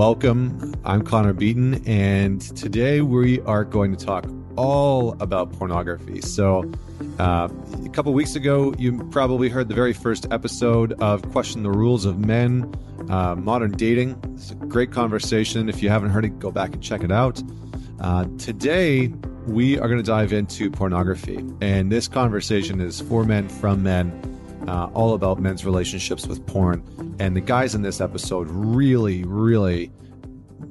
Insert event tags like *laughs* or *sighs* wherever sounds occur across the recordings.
welcome. I'm Connor Beaton, and today we are going to talk all about pornography. So, uh, a couple weeks ago, you probably heard the very first episode of Question the Rules of Men, uh, Modern Dating. It's a great conversation. If you haven't heard it, go back and check it out. Uh, today, we are going to dive into pornography, and this conversation is for men from men uh, all about men's relationships with porn. And the guys in this episode really, really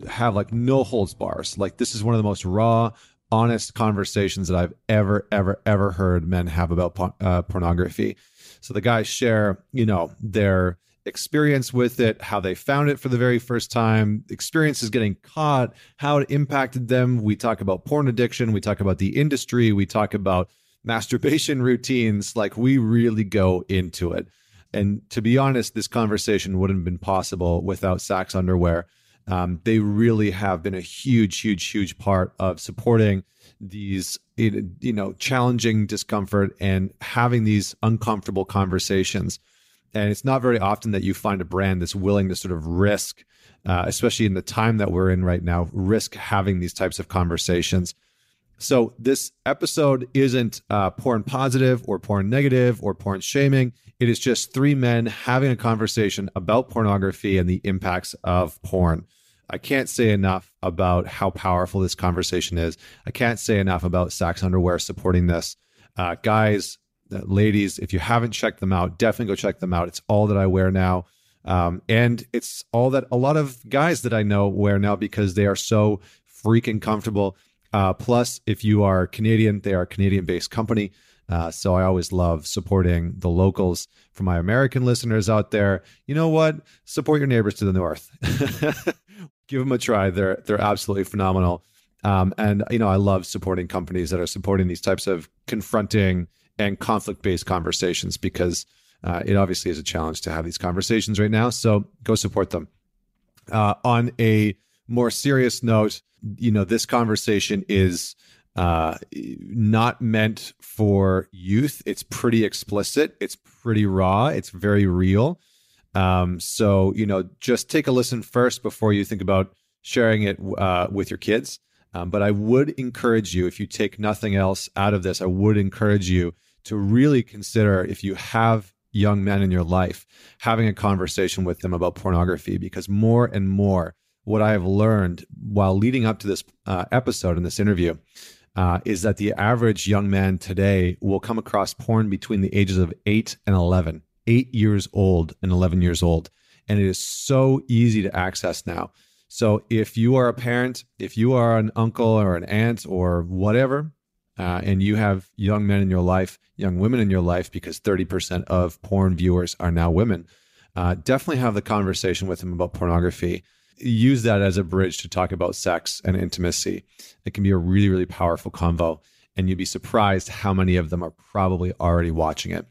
have like no holds bars. Like this is one of the most raw, honest conversations that I've ever, ever, ever heard men have about uh, pornography. So the guys share, you know, their experience with it, how they found it for the very first time, experiences getting caught, how it impacted them. We talk about porn addiction, we talk about the industry, we talk about masturbation routines. Like we really go into it. And to be honest, this conversation wouldn't have been possible without Saxx Underwear. Um, they really have been a huge, huge, huge part of supporting these, you know, challenging discomfort and having these uncomfortable conversations. And it's not very often that you find a brand that's willing to sort of risk, uh, especially in the time that we're in right now, risk having these types of conversations. So this episode isn't uh, porn positive or porn negative or porn shaming. It is just three men having a conversation about pornography and the impacts of porn. I can't say enough about how powerful this conversation is. I can't say enough about Saxx Underwear supporting this. Uh, guys, uh, ladies, if you haven't checked them out, definitely go check them out. It's all that I wear now. Um, and it's all that a lot of guys that I know wear now because they are so freaking comfortable uh, plus, if you are Canadian, they are a Canadian based company. Uh, so I always love supporting the locals. For my American listeners out there, you know what? Support your neighbors to the north. *laughs* Give them a try. They're they're absolutely phenomenal. Um, and you know, I love supporting companies that are supporting these types of confronting and conflict based conversations because uh, it obviously is a challenge to have these conversations right now. So go support them. Uh, on a more serious note, you know, this conversation is uh, not meant for youth. It's pretty explicit. It's pretty raw. It's very real. Um, so, you know, just take a listen first before you think about sharing it uh, with your kids. Um, but I would encourage you, if you take nothing else out of this, I would encourage you to really consider if you have young men in your life, having a conversation with them about pornography, because more and more what I have learned while leading up to this uh, episode and this interview uh, is that the average young man today will come across porn between the ages of 8 and 11, 8 years old and 11 years old. And it is so easy to access now. So if you are a parent, if you are an uncle or an aunt or whatever, uh, and you have young men in your life, young women in your life, because 30% of porn viewers are now women, uh, definitely have the conversation with them about pornography use that as a bridge to talk about sex and intimacy. It can be a really, really powerful convo. And you'd be surprised how many of them are probably already watching it.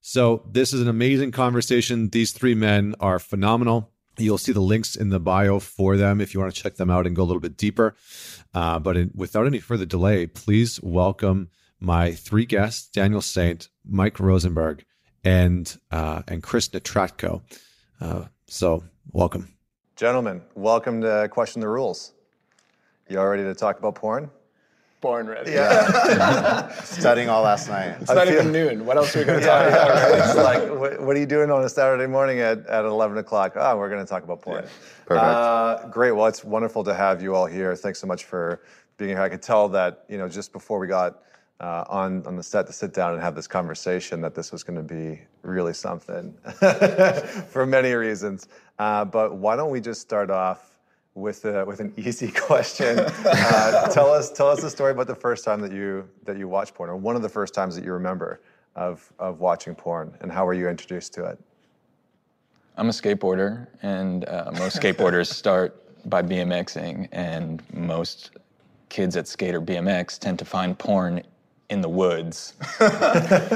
So, this is an amazing conversation. These three men are phenomenal. You'll see the links in the bio for them if you want to check them out and go a little bit deeper. Uh, but in, without any further delay, please welcome my three guests Daniel Saynt, Mike Rosenberg, and, uh, and Chris Nieratko. Uh, so, welcome. Gentlemen, welcome to Question the Rules. You all ready to talk about porn? Born ready. Yeah. *laughs* Studying all last night. It's I not feel... even noon. What else are we going to yeah, talk about? Right? It's like, what, what, are you doing on a Saturday morning at, at 11 o'clock? Oh, we're going to talk about porn. Yeah. Perfect. Uh, great. Well, it's wonderful to have you all here. Thanks so much for being here. I could tell that, you know, just before we got uh, on on the set to sit down and have this conversation that this was going to be really something *laughs* for many reasons. Uh, but why don't we just start off with a, with an *laughs* easy question? Uh, tell us tell us the story about the first time that you that you watched porn, or one of the first times that you remember of of watching porn, and how were you introduced to it? I'm a skateboarder, and uh, most skateboarders *laughs* start by BMXing, and most kids that skate or BMX tend to find porn in the woods. *laughs*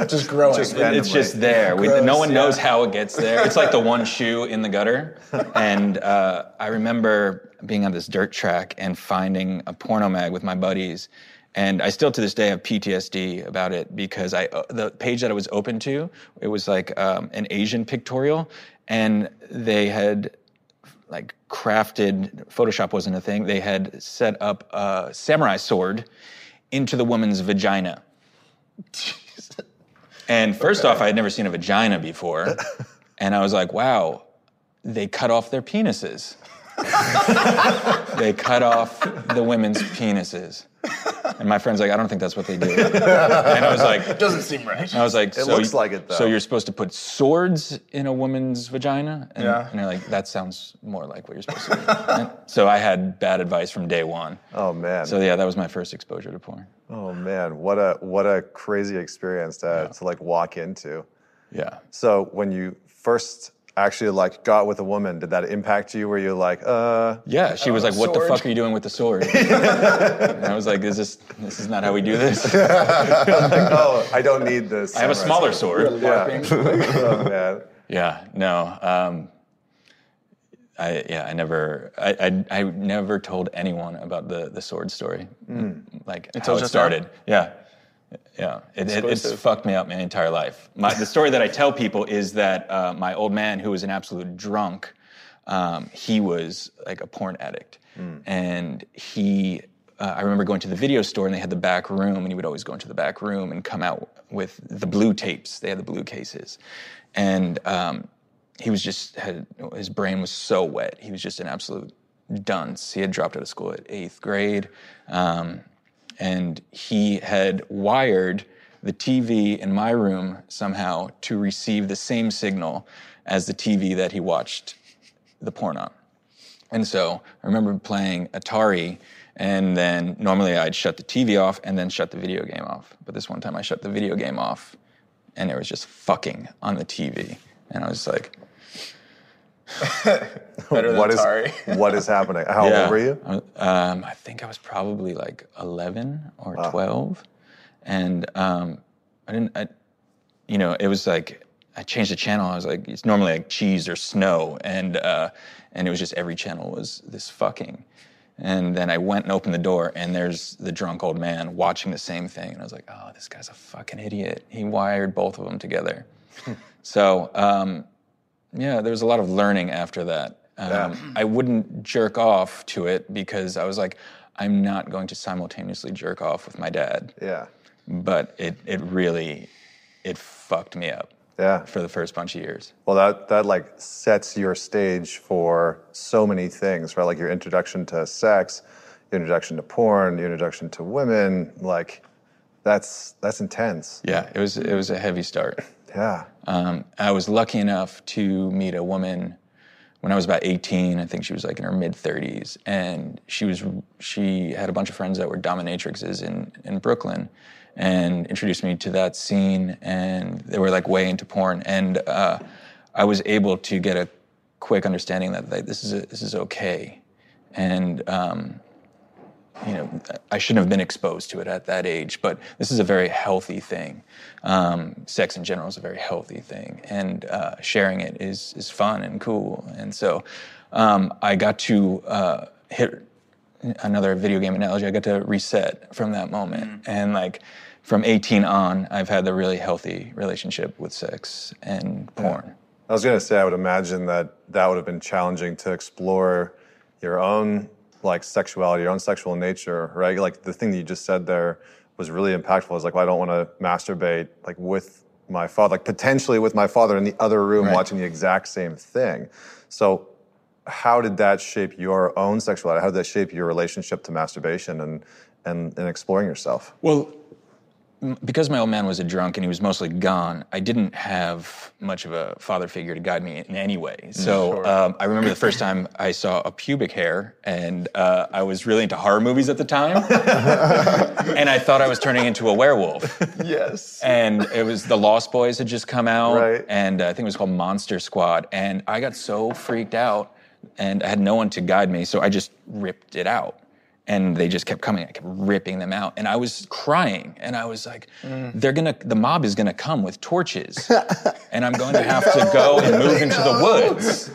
just growing. Just it's just there. We, no one knows how it gets there. It's like the one *laughs* shoe in the gutter. And uh, I remember being on this dirt track and finding a porno mag with my buddies. And I still to this day have PTSD about it because I uh, the page that I was open to, it was like um, an Asian pictorial, and they had like crafted. Photoshop wasn't a thing. They had set up a samurai sword into the woman's vagina. *laughs* And first off, I had never seen a vagina before, *laughs* and I was like, "Wow, they cut off their penises." *laughs* they cut off the women's penises. And my friend's like, I don't think that's what they do. And I was like, It Doesn't seem right. I was like, It so looks you- like it, though. So you're supposed to put swords in a woman's vagina? And, Yeah. and they're like, that sounds more like what you're supposed to do. So I had bad advice from day one. Oh man. So yeah, that was my first exposure to porn. Oh man. What a what a crazy experience to to like walk into. Yeah. So when you first actually like got with a woman, did that impact you? Were you're like, uh, Yeah, she was like, "What the fuck are you doing with the sword?" *laughs* and I was like, "Is this this is not how we do this?" *laughs* oh, I don't need this. I have a smaller sword." sword. Yeah. *laughs* oh man. Yeah, no. Um, I yeah, I never I, I I never told anyone about the the sword story, like how told it now? started. Yeah, yeah. It, it, it's fucked me up my entire life. My, the story that I tell people is that uh, my old man, who was an absolute drunk, um, he was like a porn addict, and he. Uh, I remember going to the video store and they had the back room, and he would always go into the back room and come out with the blue tapes. They had the blue cases, and um, he was just had his brain was so wet. He was just an absolute dunce. He had dropped out of school at eighth grade, um, and he had wired the TV in my room somehow to receive the same signal as the TV that he watched the porn on. And so I remember playing Atari, and then normally I'd shut the TV off and then shut the video game off. But this one time I shut the video game off, and there was just fucking on the TV. And I was like, *laughs* what is *laughs* what is happening? How yeah. old were you? Um, I think I was probably like 11 or 12. And um, I didn't, I, you know, it was like, I changed the channel. I was like, it's normally like cheese or snow. And, uh, and it was just every channel was this fucking. And then I went and opened the door, and there's the drunk old man watching the same thing. And I was like, oh, this guy's a fucking idiot. He wired both of them together. *laughs* so, um, yeah, there was a lot of learning after that. Um, Yeah. I wouldn't jerk off to it because I was like, I'm not going to simultaneously jerk off with my dad. Yeah. But it, it really, it fucked me up Yeah. for the first bunch of years. Well, that that like sets your stage for so many things, right? Like your introduction to sex, your introduction to porn, your introduction to women. Like, that's that's intense. Yeah, it was, it was a heavy start. Yeah. Um, I was lucky enough to meet a woman when I was about 18. I think she was like in her mid 30s, and she was she had a bunch of friends that were dominatrixes in in Brooklyn, and introduced me to that scene. And they were like way into porn, and uh, I was able to get a quick understanding that like, this is a, this is okay, and um, you know, I shouldn't have been exposed to it at that age, but this is a very healthy thing. Um, sex in general is a very healthy thing, and uh, sharing it is is fun and cool. And so, um, I got to uh, hit another video game analogy. I got to reset from that moment, and like from 18 on, I've had a really healthy relationship with sex and porn. I was gonna say, I would imagine that that would have been challenging to explore your own like sexuality, your own sexual nature, right? Like the thing that you just said there was really impactful. Is like, well, I don't want to masturbate like with my father, like potentially with my father in the other room Right. watching the exact same thing. So, how did that shape your own sexuality? How did that shape your relationship to masturbation and and, and exploring yourself? Well, because my old man was a drunk and he was mostly gone, I didn't have much of a father figure to guide me in any way. So um, I remember the first *laughs* time I saw a pubic hair, and uh, I was really into horror movies at the time, *laughs* and I thought I was turning into a werewolf. yes. And it was the Lost Boys had just come out, Right. and uh, I think it was called Monster Squad, and I got so freaked out, and I had no one to guide me, so I just ripped it out. And they just kept coming. I kept ripping them out, and I was crying. And I was like, mm. "They're gonna. The mob is gonna come with torches, *laughs* and I'm going to have to go and move into the woods,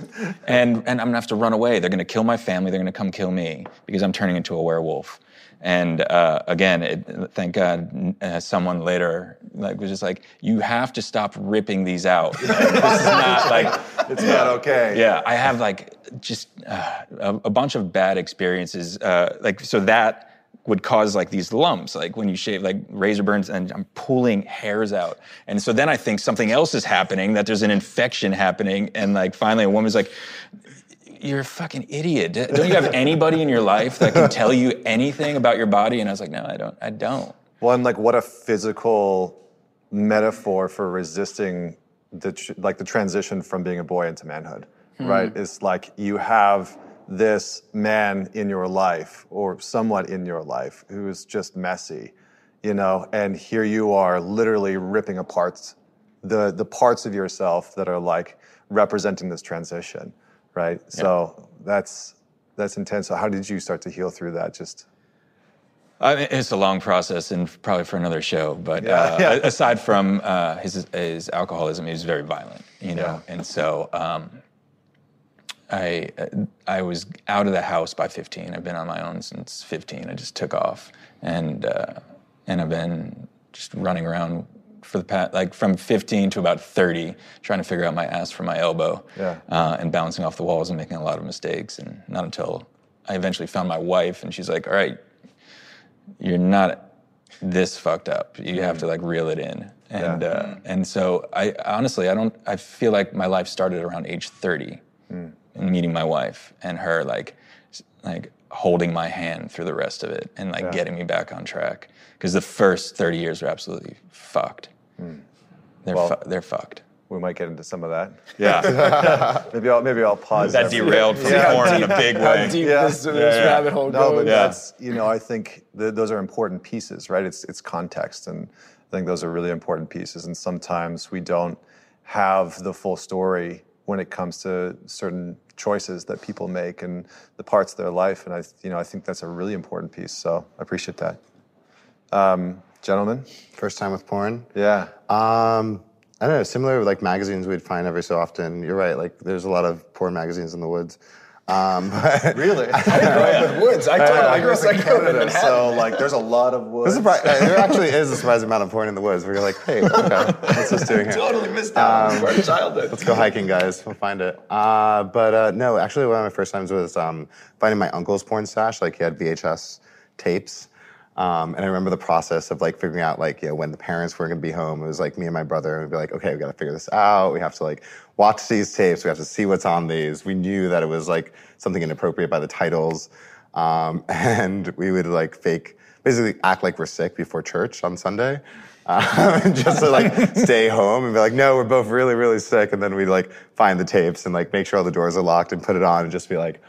and and I'm gonna have to run away. They're gonna kill my family. They're gonna come kill me because I'm turning into a werewolf." And uh, again, it, thank God, uh, someone later like was just like, "You have to stop ripping these out. *laughs* This is not like It's not okay. yeah, I have like just uh, a, a bunch of bad experiences. Uh, like so that would cause like these lumps, like when you shave, like razor burns, and I'm pulling hairs out. And so then I think something else is happening, that there's an infection happening, and like finally a woman's like. You're a fucking idiot. Don't you have *laughs* anybody in your life that can tell you anything about your body? And I was like, no, I don't. I don't. Well, and like what a physical metaphor for resisting the tr- like the transition from being a boy into manhood, hmm. right? It's like you have this man in your life or somewhat in your life who's just messy, you know, and here you are literally ripping apart the the parts of yourself that are like representing this transition, right? So that's that's intense. So how did you start to heal through that? Just I mean, it's a long process and probably for another show. But Yeah, uh, yeah. aside from uh, his his alcoholism, he was very violent, you know. Yeah. And so um, I I was out of the house by 15. I've been on my own since 15. I just took off, and uh, and I've been just running around for the past like from 15 to about 30, trying to figure out my ass from my elbow, Yeah. uh, and bouncing off the walls and making a lot of mistakes. And not until I eventually found my wife, and she's like, "All right, you're not this fucked up. You have to like reel it in. And Yeah. uh, and so I honestly I don't I feel like my life started around age 30 and meeting my wife and her like like holding my hand through the rest of it and like Yeah. getting me back on track because the first 30 years were absolutely fucked. Hmm. They're Well- fu- they're fucked. we might get into some of that. Yeah, *laughs* Maybe I'll maybe I'll pause. that there. derailed from Yeah. porn in a big How way. deep Yeah. this, this yeah. rabbit hole No, goes. but Yeah. that's you know I think th- those are important pieces, right? It's it's context, and I think those are really important pieces. And sometimes we don't have the full story when it comes to certain choices that people make and the parts of their life. And I you know I think that's a really important piece. So I appreciate that, um, gentlemen. First time with porn. Yeah, Um, I don't know. Similar with like magazines we'd find every so often. You're right. Like there's a lot of porn magazines in the woods. Um, *laughs* really. I grew up with woods. *laughs* I totally I grew up in I grew up in Canada, so like there's a lot of woods. Pri- uh, there actually is a surprising amount of porn in the woods. Where you're like, hey, okay, *laughs* what's this doing here? totally missed out on part of childhood. Let's go hiking, guys. We'll find it. Uh, but uh, no, actually, one of my first times was um, finding my uncle's porn stash. Like he had VHS tapes, um, and I remember the process of like figuring out like you know when the parents were going to be home. It was like me and my brother, we'd be like, okay, we got to figure this out. We have to like watch these tapes. We have to see what's on these. We knew that it was like something inappropriate by the titles, um, *laughs* and we would like fake, basically act like we're sick before church on Sunday. Um, *laughs* just to like stay home and be like, no, we're both really, really sick. And then we'd like find the tapes and like make sure all the doors are locked and put it on and just be like,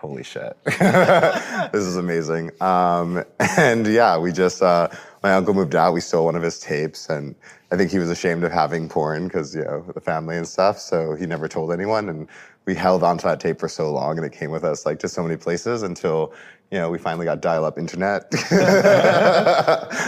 holy shit, *laughs* this is amazing. Um, *laughs* and yeah, we just, uh, my uncle moved out. We stole one of his tapes and I think he was ashamed of having porn because, you know, the family and stuff. So he never told anyone. And we held onto that tape for so long and it came with us like to so many places until, you know, we finally got dial up internet. *laughs*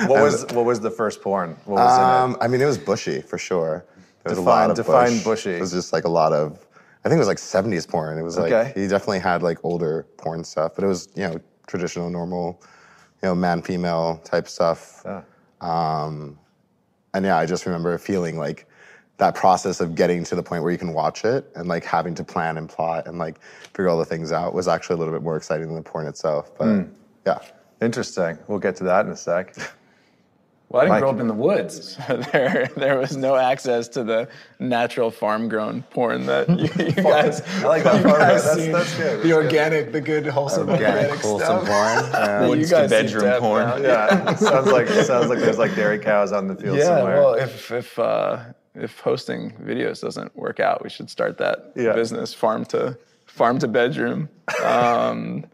what was what was the first porn? What was? Um, I mean, it was bushy for sure. There was a lot of define bush. bushy. It was just like a lot of. I think it was like '70s porn. It was like Okay. he definitely had like older porn stuff, but it was you know traditional, normal, you know, man female type stuff. Yeah. Um, and yeah, I just remember feeling like that process of getting to the point where you can watch it and like having to plan and plot and like figure all the things out was actually a little bit more exciting than the porn itself. But Hmm. yeah. Interesting. We'll get to that in a sec. *laughs* Well, I didn't Mike. grow up in the woods. So *laughs* there, there was no access to the natural farm-grown porn that you, *laughs* you guys. I like that guys That's- that's good. The organic, the good, wholesome, Organic, organic wholesome stuff. porn. Yeah. *laughs* Woods to bedroom porn. now. Yeah, sounds like sounds like there's like dairy cows on the field Yeah, somewhere. well, if if uh, if hosting videos doesn't work out, we should start that Yeah. business, farm to farm to bedroom. Um,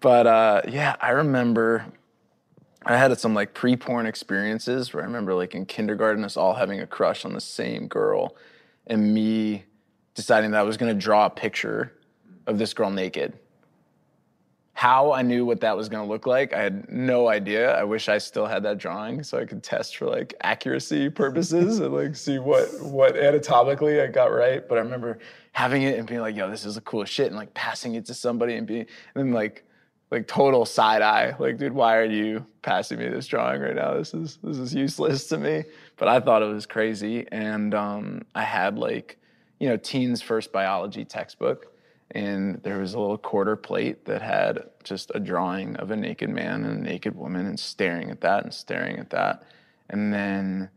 but uh, yeah, I remember I had some like pre-porn experiences where I remember like in kindergarten us all having a crush on the same girl, and me deciding that I was to draw a picture of this girl naked. How I knew what that was to look like, I had no idea. I wish I still had that drawing so I could test for like accuracy purposes and like see what what anatomically I got right. But I remember having it and being like, "Yo, this is the coolest shit," and like passing it to somebody and being, and then like like total side eye. Like, dude, why are you passing me this drawing right now? This is this is useless to me. But I thought it was crazy, and um, I had like, you know, teens first biology textbook, and there was a little quarter plate that had just a drawing of a naked man and a naked woman, and staring at that and staring at that, and then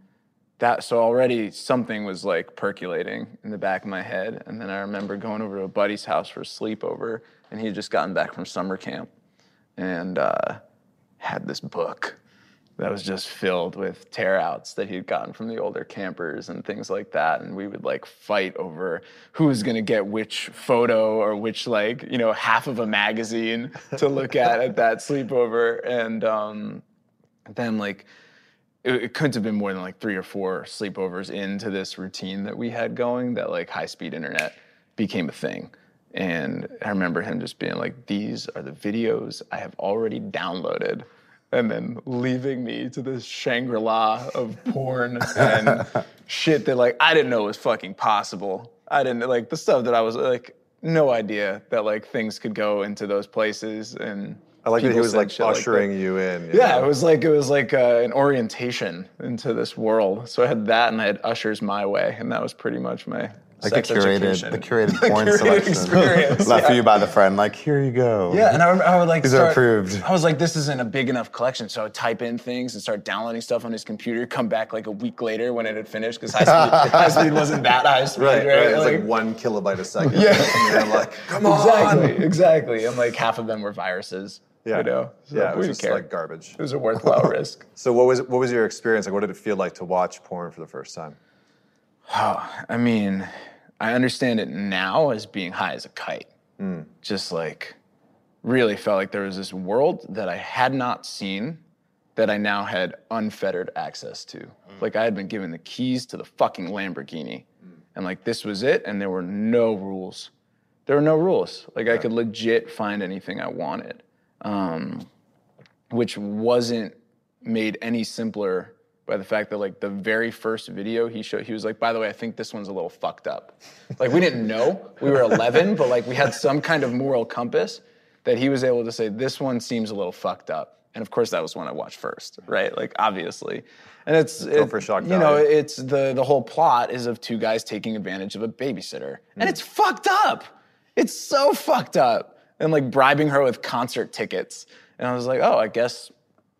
that so already something was like percolating in the back of my head and then i remember going over to a buddy's house for a sleepover and he had just gotten back from summer camp and uh, had this book that was just filled with tear outs that he'd gotten from the older campers and things like that and we would like fight over who was going to get which photo or which like you know half of a magazine *laughs* to look at at that sleepover and um, then like it, it couldn't have been more than like three or four sleepovers into this routine that we had going that like high speed internet became a thing. And I remember him just being like, these are the videos I have already downloaded. And then leaving me to this Shangri La of porn and *laughs* shit that like I didn't know was fucking possible. I didn't like the stuff that I was like, no idea that like things could go into those places and I like that he was like shit like ushering you in. you Yeah, know? it was like it was like uh, an orientation into this world. So I had that, and I had ushers my way, and that was pretty much my Like sex the curated, education. the curated The *laughs* porn curated selection left yeah. for you by the friend. Like here you go. Yeah, and I, I would like These are approved. I was like, this isn't a big enough collection, so I would type in things and start downloading stuff on his computer. Come back like a week later when it had finished because high speed, *laughs* high speed wasn't that high speed, Right, right? right. It's like, Like- one kilobyte a second. Yeah. And you're like, *laughs* come on. exactly, exactly. And like half of them were viruses. Yeah. you know. So yeah, it was just care. like garbage. It was a worthwhile risk. So what was what was your experience? Like, what did it feel like to watch porn for the first time? *sighs* I mean, I understand it now as being high as a kite. Hmm. Just like really felt like there was this world that I had not seen that I now had unfettered access to. Hmm. Like I had been given the keys to the fucking Lamborghini. Hmm. And like this was it and there were no rules. There were no rules. Like I could legit find anything I wanted. Um, which wasn't made any simpler by the fact that like the very first video he showed he was like by the way i think this one's a little fucked up. Like we didn't know. We were 11 but like we had some kind of moral compass that he was able to say this one seems a little fucked up. And of course that was one i watched first right? Like obviously. And it's it- for shock you know it's the the whole plot is of two guys taking advantage of a babysitter. And it's fucked up. It's so fucked up. And like bribing her with concert tickets. And i was like oh i guess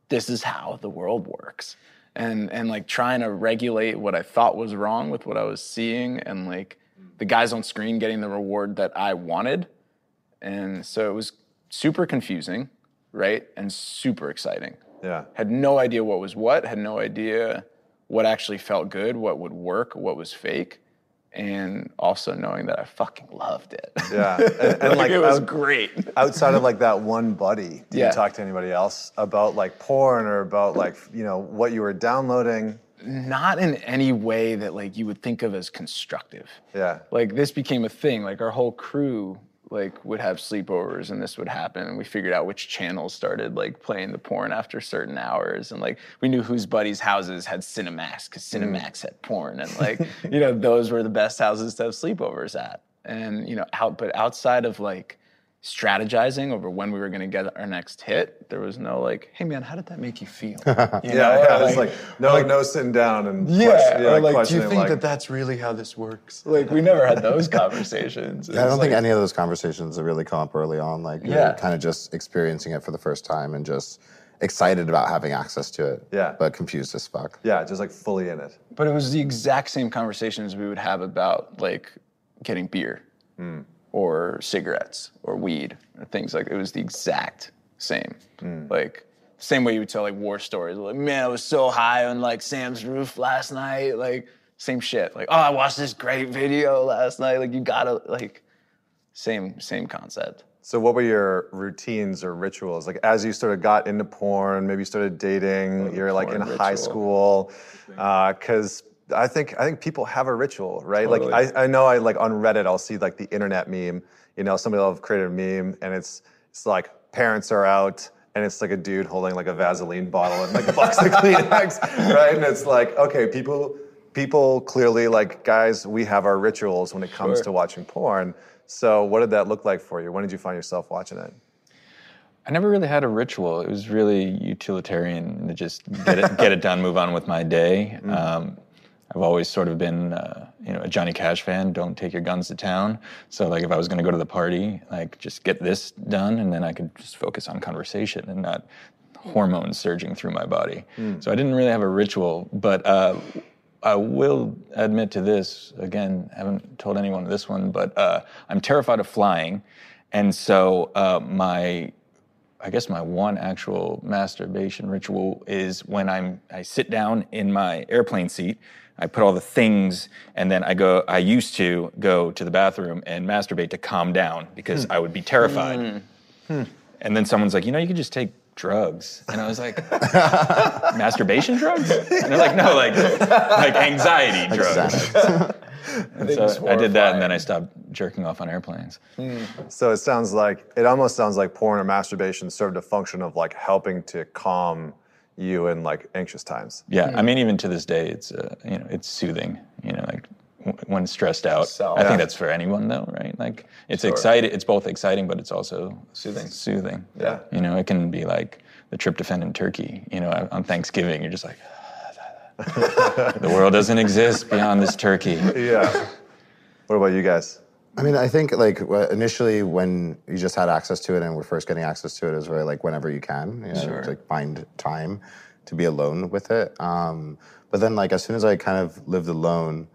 this is how the world works and and like trying to regulate what i thought was wrong with what i was seeing and like mm. the guys on screen getting the reward that i wanted. And so it was super confusing right and super exciting. Yeah. had no idea what was what had no idea what actually felt good what would work what was fake and also knowing that i fucking loved it Yeah. And, *laughs* and like, it was out- great outside of like that one buddy, did Yeah. you talk to anybody else about like porn or about like you know what you were downloading? not in any way that like you would think of as constructive Yeah. like this became a thing like our whole crew like would have sleepovers and this would happen and we figured out which channels started like playing the porn after certain hours and like we knew whose buddies houses had cinemax because mm. cinemax had porn and like *laughs* you know those were the best houses to have sleepovers at. And you know out but outside of like strategizing over when we were going to get our next hit there was no like hey man how did that make you feel *laughs* You Yeah. know, yeah. It's like no, like, no sitting down and yeah, question- or like, do you think like, that that's really how this works? Like, we never had those *laughs* conversations. I don't think any of those conversations really come up early on. Like, you're Yeah. kind of just experiencing it for the first time and just excited about having access to it. Yeah. But confused as fuck. yeah, just like fully in it. But it was the exact same conversations we would have about like getting beer hmm. Or cigarettes or weed or things like it was the exact same. Mm. Like same way you would tell like war stories. Like, man, I was so high on like Sam's roof last night. Like same shit. Like, oh, I watched this great video last night. Like you gotta like same same concept. So what were your routines or rituals? Like as you sort of got into porn, maybe you started dating, you're like in porn high school, uh, because I think I think people have a ritual, right? Totally. Like I, I know I like on Reddit I'll see like the internet meme, you know, somebody will have created a meme and it's it's like parents are out and it's like a dude holding like a Vaseline bottle and like a *laughs* box of Kleenex, right? And it's like, okay, people people clearly like guys, we have our rituals when it comes Sure. to watching porn. So what did that look like for you? When did you find yourself watching it? I never really had a ritual. It was really utilitarian to just get it, get it done, move on with my day. Um, I've always sort of been, uh, you know, a Johnny Cash fan. Don't take your guns to town. So like, if I was going to go to the party, like just get this done, and then I could just focus on conversation and not hormones surging through my body. So I didn't really have a ritual, but. Uh, I will admit to this again. I Haven't told anyone this one, but uh, I'm terrified of flying, and so uh, my, I guess my one actual masturbation ritual is when I'm I sit down in my airplane seat. I put all the things, and then I go. I used to go to the bathroom and masturbate to calm down because I would be terrified. Hmm. Hmm. And then someone's like, you know, you could just take drugs. And I was like, *laughs* masturbation drugs? And they're like, no, like like anxiety drugs. *laughs* And so I did that and then I stopped jerking off on airplanes. Hmm. So it sounds like it almost sounds like porn or masturbation served a function of like helping to calm you in like anxious times. Yeah, I mean, even to this day, it's uh, you know, it's soothing. You know, like w- when stressed out. Self. I Yeah. think that's for anyone, though, right? Like it's exciting. It's both exciting, but it's also Soothing. Soothing. Yeah. You know, it can be like the tryptophan in turkey. You know, on Thanksgiving, you're just like, *laughs* the world doesn't exist beyond this turkey. Yeah. what about you guys? I mean, I think like initially when you just had access to it and were first getting access to it, it was very like whenever you can, you know, Sure. to, like find time to be alone with it. Um, but then like as soon as I kind of lived alone,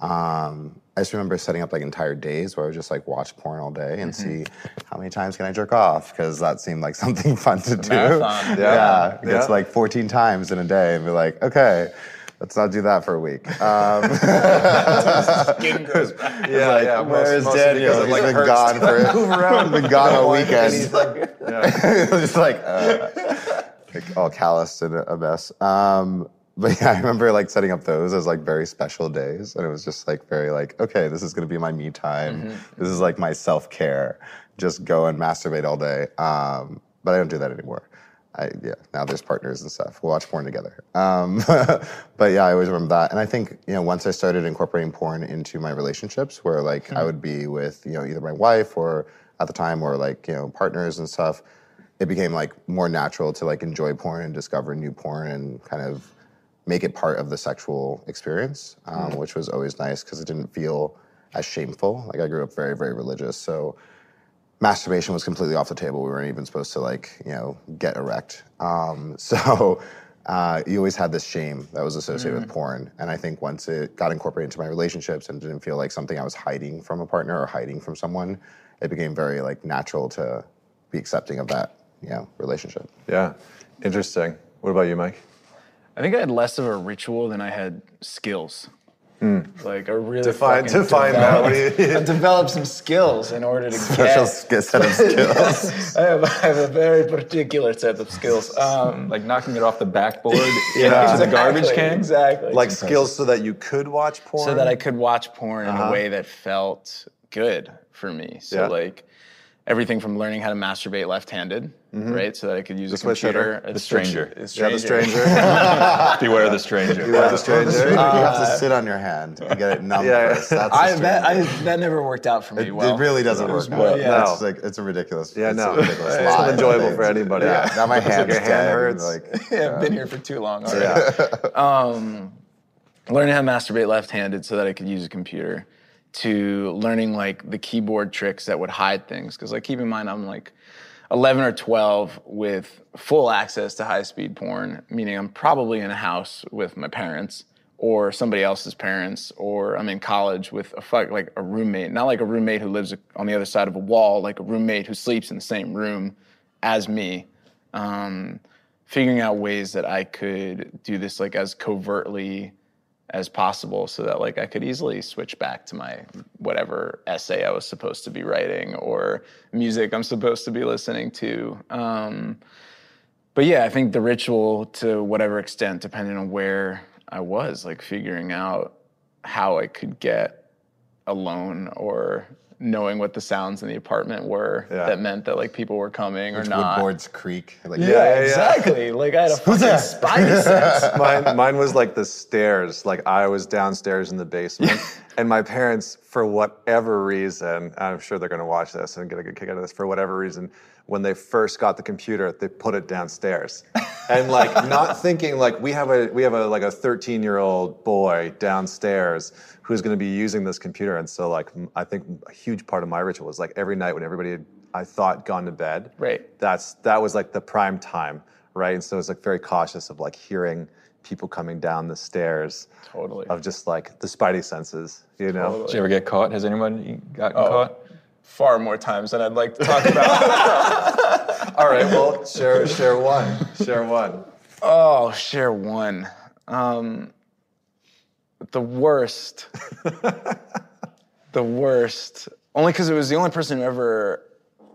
um, I just remember setting up like entire days where I would just like watch porn all day and see how many times can I jerk off because that seemed like *laughs* something fun to do. marathon. Yeah, Yeah. Yeah. like 14 times in a day and be like, okay. Let's not do that for a week. *laughs* Um, Skin grows back. Yeah, yeah. where is mostly Daniel? because He's like, been hurts gone to for *laughs* move around. been gone *laughs* all weekend. he's like, yeah. just like, uh, like all calloused and a mess. Um, but yeah, I remember like setting up those as like very special days, and it was just like very like, okay, this is gonna be my me time. This is like my self care. Just go and masturbate all day. Um, but I don't do that anymore. I, yeah, now there's partners and stuff. We'll watch porn together. Um, *laughs* but yeah, I always remember that. And I think you know once I started incorporating porn into my relationships, where like I would be with you know either my wife or at the time or like you know partners and stuff, it became like more natural to like enjoy porn and discover new porn and kind of make it part of the sexual experience, um, which was always nice because it didn't feel as shameful. Like I grew up very very religious, so masturbation was completely off the table. We weren't even supposed to like, you know, get erect. Um, *laughs* so uh, you always had this shame that was associated with porn. And I think once it got incorporated into my relationships and didn't feel like something I was hiding from a partner or hiding from someone, it became very like natural to be accepting of that, you know, relationship. yeah. Interesting. What about you, Mike? I think I had less of a ritual than I had skills. Like a really Define- fucking define that. What do you- developed- I developed some skills in order to Special get. sk- set of skills. *laughs* I have, I have a very particular set of skills. Um, Like knocking it off the backboard *laughs* Yeah. into the garbage exactly, can. Exactly. Like skills so that you could watch porn? so that I could watch porn in Uh-huh. a way that felt good for me. So Yeah. like everything from learning how to masturbate left-handed, right? So that I could use The a computer. hitter. a The stranger. Yeah, *laughs* *laughs* the stranger. Beware the stranger. You are the stranger. you have to *laughs* sit on your hand and get it numb Yeah. first. That's I, that, I, that never worked out for me it, well. it really doesn't It work. more- well. yeah. It's like it's a ridiculous. Yeah, it's no. ridiculous It's lie. unenjoyable It's- for anybody. Yeah, now my It's like hand's your hand hurts. Like, yeah, I've been here for too long already. Yeah. um, learning how to masturbate left-handed so that I could use a computer, to learning like the keyboard tricks that would hide things. Because like keep in mind, I'm like 11 or 12 with full access to high-speed porn, meaning I'm probably in a house with my parents or somebody else's parents, or I'm in college with a fuck like a roommate, not like a roommate who lives on the other side of a wall, like a roommate who sleeps in the same room as me. Um, figuring out ways that I could do this like as covertly as possible so that like I could easily switch back to my whatever essay I was supposed to be writing or music I'm supposed to be listening to. Um, but yeah, I think the ritual to whatever extent, depending on where I was, like figuring out how I could get alone or knowing what the sounds in the apartment were Yeah. that meant that like people were coming or Which not. woodboards creak. Like, Yeah, yeah, yeah. exactly. Like I had a *laughs* fucking spidey sense. *laughs* mine, mine was like the stairs. Like I was downstairs in the basement, *laughs* And my parents, for whatever reason, I'm sure they're going to watch this and get a good kick out of this. For whatever reason, when they first got the computer, they put it downstairs, and like *laughs* not thinking like we have a we have a like a 13 year old boy downstairs who's going to be using this computer, and so like i think a huge part of my ritual was like every night when everybody had, I thought gone to bed, Right. That's that was like the prime time, right? And so it's like very cautious of like hearing people coming down the stairs Totally. of just like the spidey senses, you know. Did you ever get caught? Has anyone gotten Oh. caught? Far more times than I'd like to talk about. *laughs* All right, well, share share one, share one. oh, share one. Um, the worst. *laughs* the worst. Only because it was the only person who ever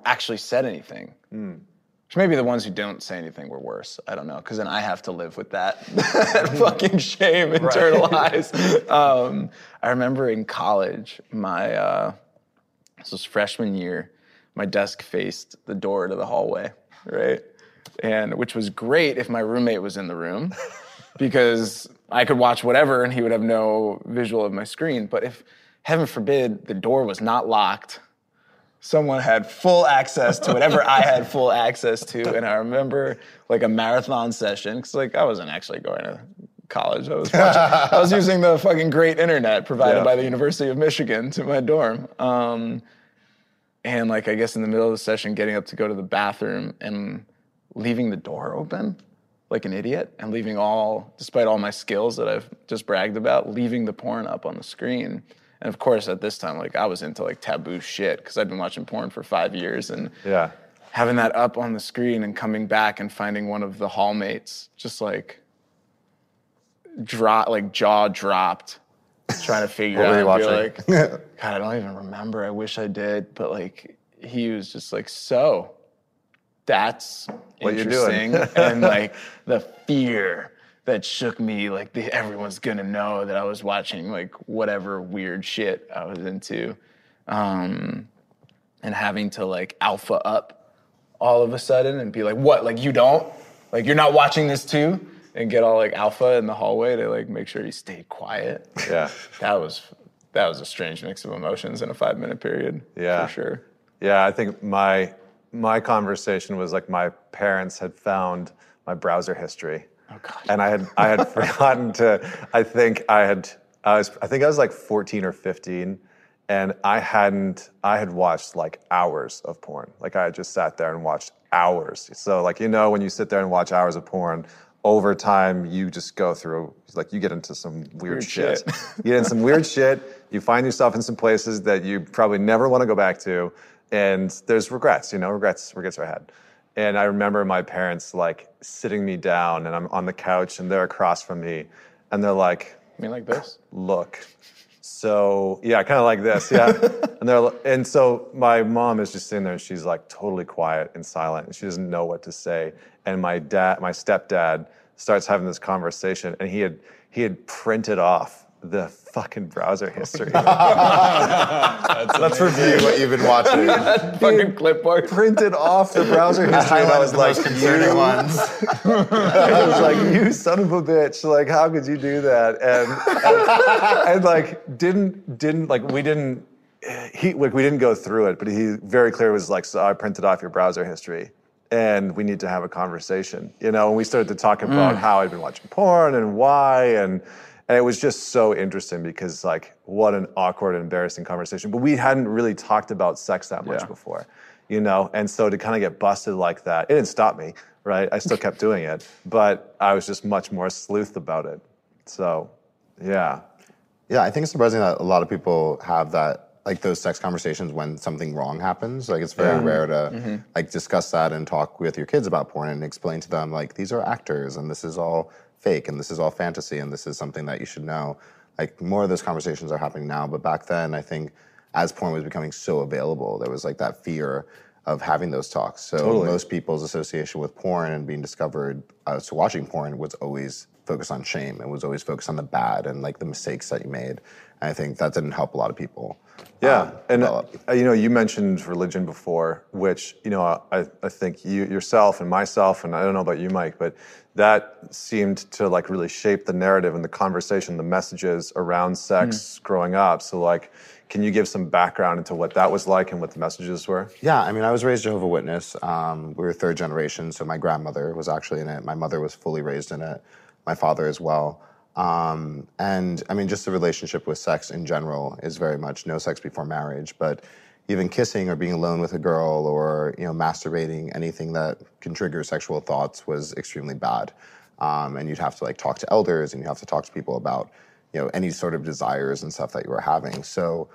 actually said anything. Which maybe the ones who don't say anything were worse. I don't know, because then I have to live with that, that *laughs* fucking shame internalized. Um, I remember in college, my uh, this was freshman year, my desk faced the door to the hallway, right? And which was great if my roommate was in the room *laughs* because I could watch whatever and he would have no visual of my screen. But if, heaven forbid, the door was not locked, someone had full access to whatever I had *laughs* full access to. And I remember like a marathon session, because like I wasn't actually going to college. I was watching, I was *laughs* using the fucking great internet provided Yeah. by the University of Michigan to my dorm. Um, and like I guess in the middle of the session, getting up to go to the bathroom and leaving the door open like an idiot and leaving all, despite all my skills that I've just bragged about, leaving the porn up on the screen. And of course, at this time, like I was into like taboo shit because I'd been watching porn for five years and Yeah. having that up on the screen and coming back and finding one of the hallmates just like drop, like jaw dropped, trying to figure What out. were be watching? like, *laughs* God, I don't even remember. I wish I did, but like he was just like, so that's What you're doing." and *laughs* like the fear that shook me, like the, everyone's gonna know that I was watching like whatever weird shit I was into, um, and having to like alpha up all of a sudden and be like, what? Like you don't? Like you're not watching this too? And get all like alpha in the hallway to like make sure he stayed quiet. Yeah. *laughs* That was that was a strange mix of emotions in a five minute period. Yeah. For sure. Yeah, I think my my conversation was like my parents had found my browser history. Oh god. and I had I had *laughs* forgotten to. I think I had I was I think I was like 14 or 15, and I hadn't I had watched like hours of porn. Like I had just sat there and watched hours. So like you know when you sit there and watch hours of porn. Over time, you just go through like you get into some weird, Weird shit. shit. *laughs* you get in some weird shit. You find yourself in some places that you probably never want to go back to, and there's regrets. You know, regrets regrets are had. And I remember my parents like sitting me down, and I'm on the couch, and they're across from me, and they're like, mean like this? "Look." So yeah, kind of like this, yeah. *laughs* and they're and so my mom is just sitting there, and she's like totally quiet and silent, and she doesn't know what to say. And my dad, my stepdad, starts having this conversation, and he had he had printed off the fucking browser history. *laughs* Let's review what you've been watching. Fucking clipboard. printed off the browser *laughs* history, and I was like, concerning "You ones. *laughs* I was like, "You son of a bitch! Like, how could you do that?" And and, and, like didn't didn't like we didn't he like we didn't go through it, but he very clear was like, "So I printed off your browser history." And we need to have a conversation, you know. And we started to talk about mm. how I'd been watching porn and why, and and it was just so interesting because like what an awkward and embarrassing conversation. But we hadn't really talked about sex that much Yeah. before, you know. And so to kind of get busted like that, it didn't stop me, right? I still kept doing it, but I was just much more sleuth about it. So, yeah, Yeah, I think it's surprising that a lot of people have that like those sex conversations when something wrong happens. Like it's very rare to mm-hmm. Mm-hmm. like discuss that and talk with your kids about porn and explain to them like these are actors and this is all fake and this is all fantasy and this is something that you should know. Like more of those conversations are happening now, but back then I think as porn was becoming so available, there was like that fear of having those talks. So most people's association with porn and being discovered uh, as to watching porn was always focused on shame. It was always focused on the bad and like the mistakes that you made. And I think that didn't help a lot of people. Yeah, um, and uh, you know, you mentioned religion before, which you know, I, I think you yourself and myself, and I don't know about you, Mike, but that seemed to like really shape the narrative and the conversation, the messages around sex growing up. So, like, can you give some background into what that was like and what the messages were? Yeah, I mean, I was raised Jehovah Witness. Um, we were third generation, so my grandmother was actually in it. My mother was fully raised in it. My father as well. Um, and I mean, just the relationship with sex in general is very much no sex before marriage. But even kissing or being alone with a girl or you know masturbating, anything that can trigger sexual thoughts was extremely bad. Um, and you'd have to like talk to elders and you have to talk to people about you know any sort of desires and stuff that you were having. So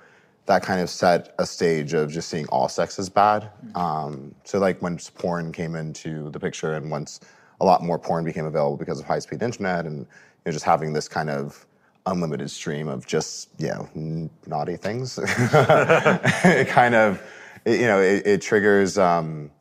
that kind of set a stage of just seeing all sex as bad. Um, so like when porn came into the picture and once a lot more porn became available because of high-speed internet and know, just having this kind of unlimited stream of just you know n- naughty things, *laughs* it kind of it, you know it, it triggers. Um,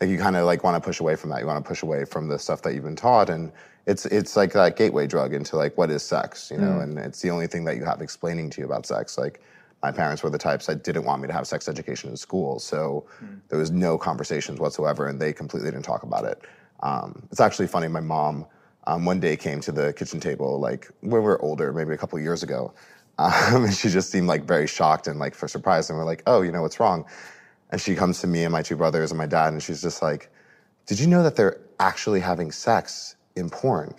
like you kind of like want to push away from that. You want to push away from the stuff that you've been taught, and it's it's like that gateway drug into like what is sex, you know, and it's the only thing that you have explaining to you about sex. Like my parents were the types that didn't want me to have sex education in school, so there was no conversations whatsoever, and they completely didn't talk about it. Um, it's actually funny. My mom um, one day came to the kitchen table, like when we were older, maybe a couple years ago, um, *laughs* and she just seemed like very shocked and like for surprise, and we're like, oh, you know what's wrong? And she comes to me and my two brothers and my dad, and she's just like, Did you know that they're actually having sex in porn?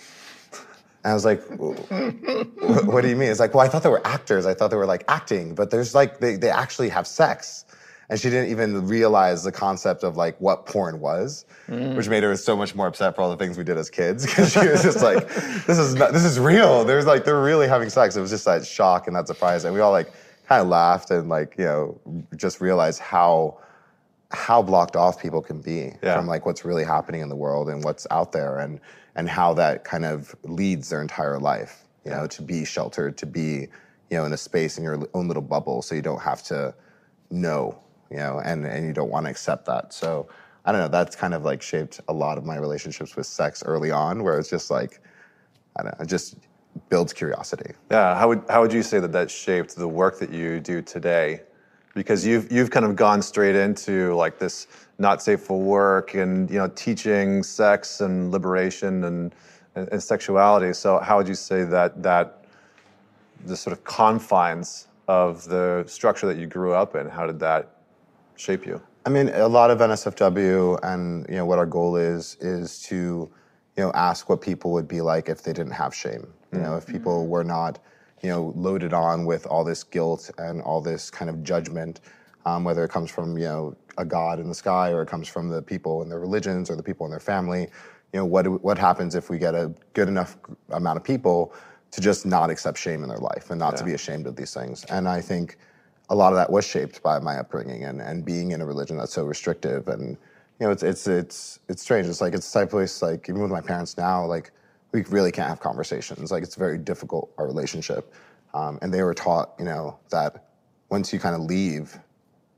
And I was like, What do you mean? It's like, Well, I thought they were actors. I thought they were like acting, but there's like, they, they actually have sex. And she didn't even realize the concept of like what porn was, mm. which made her so much more upset for all the things we did as kids *laughs* because she was just like, "This is not, this is real." There's like they're really having sex. It was just that shock and that surprise, and we all like kind of laughed and like you know just realized how how blocked off people can be Yeah. from like what's really happening in the world and what's out there and and how that kind of leads their entire life you know to be sheltered to be you know in a space in your own little bubble so you don't have to know you know and and you don't want to accept that so i don't know that's kind of like shaped a lot of my relationships with sex early on where it's just like i don't know it just builds curiosity Yeah, how would how would you say that that shaped the work that you do today? Because you've you've kind of gone straight into like this not safe for work and you know teaching sex and liberation and and, and sexuality. So how would you say that that the sort of confines of the structure that you grew up in, how did that shape you? I mean, a lot of NSFW and you know what our goal is is to you know ask what people would be like if they didn't have shame. You know, if people were not you know loaded on with all this guilt and all this kind of judgment, um, whether it comes from you know a god in the sky or it comes from the people in their religions or the people in their family. You know, what what happens if we get a good enough amount of people to just not accept shame in their life and not to be ashamed of these things? And I think a lot of that was shaped by my upbringing and, and being in a religion that's so restrictive. And you know it's it's it's it's strange. It's like it's the type of place like even with my parents now like we really can't have conversations. Like it's very difficult our relationship. Um, and they were taught you know that once you kind of leave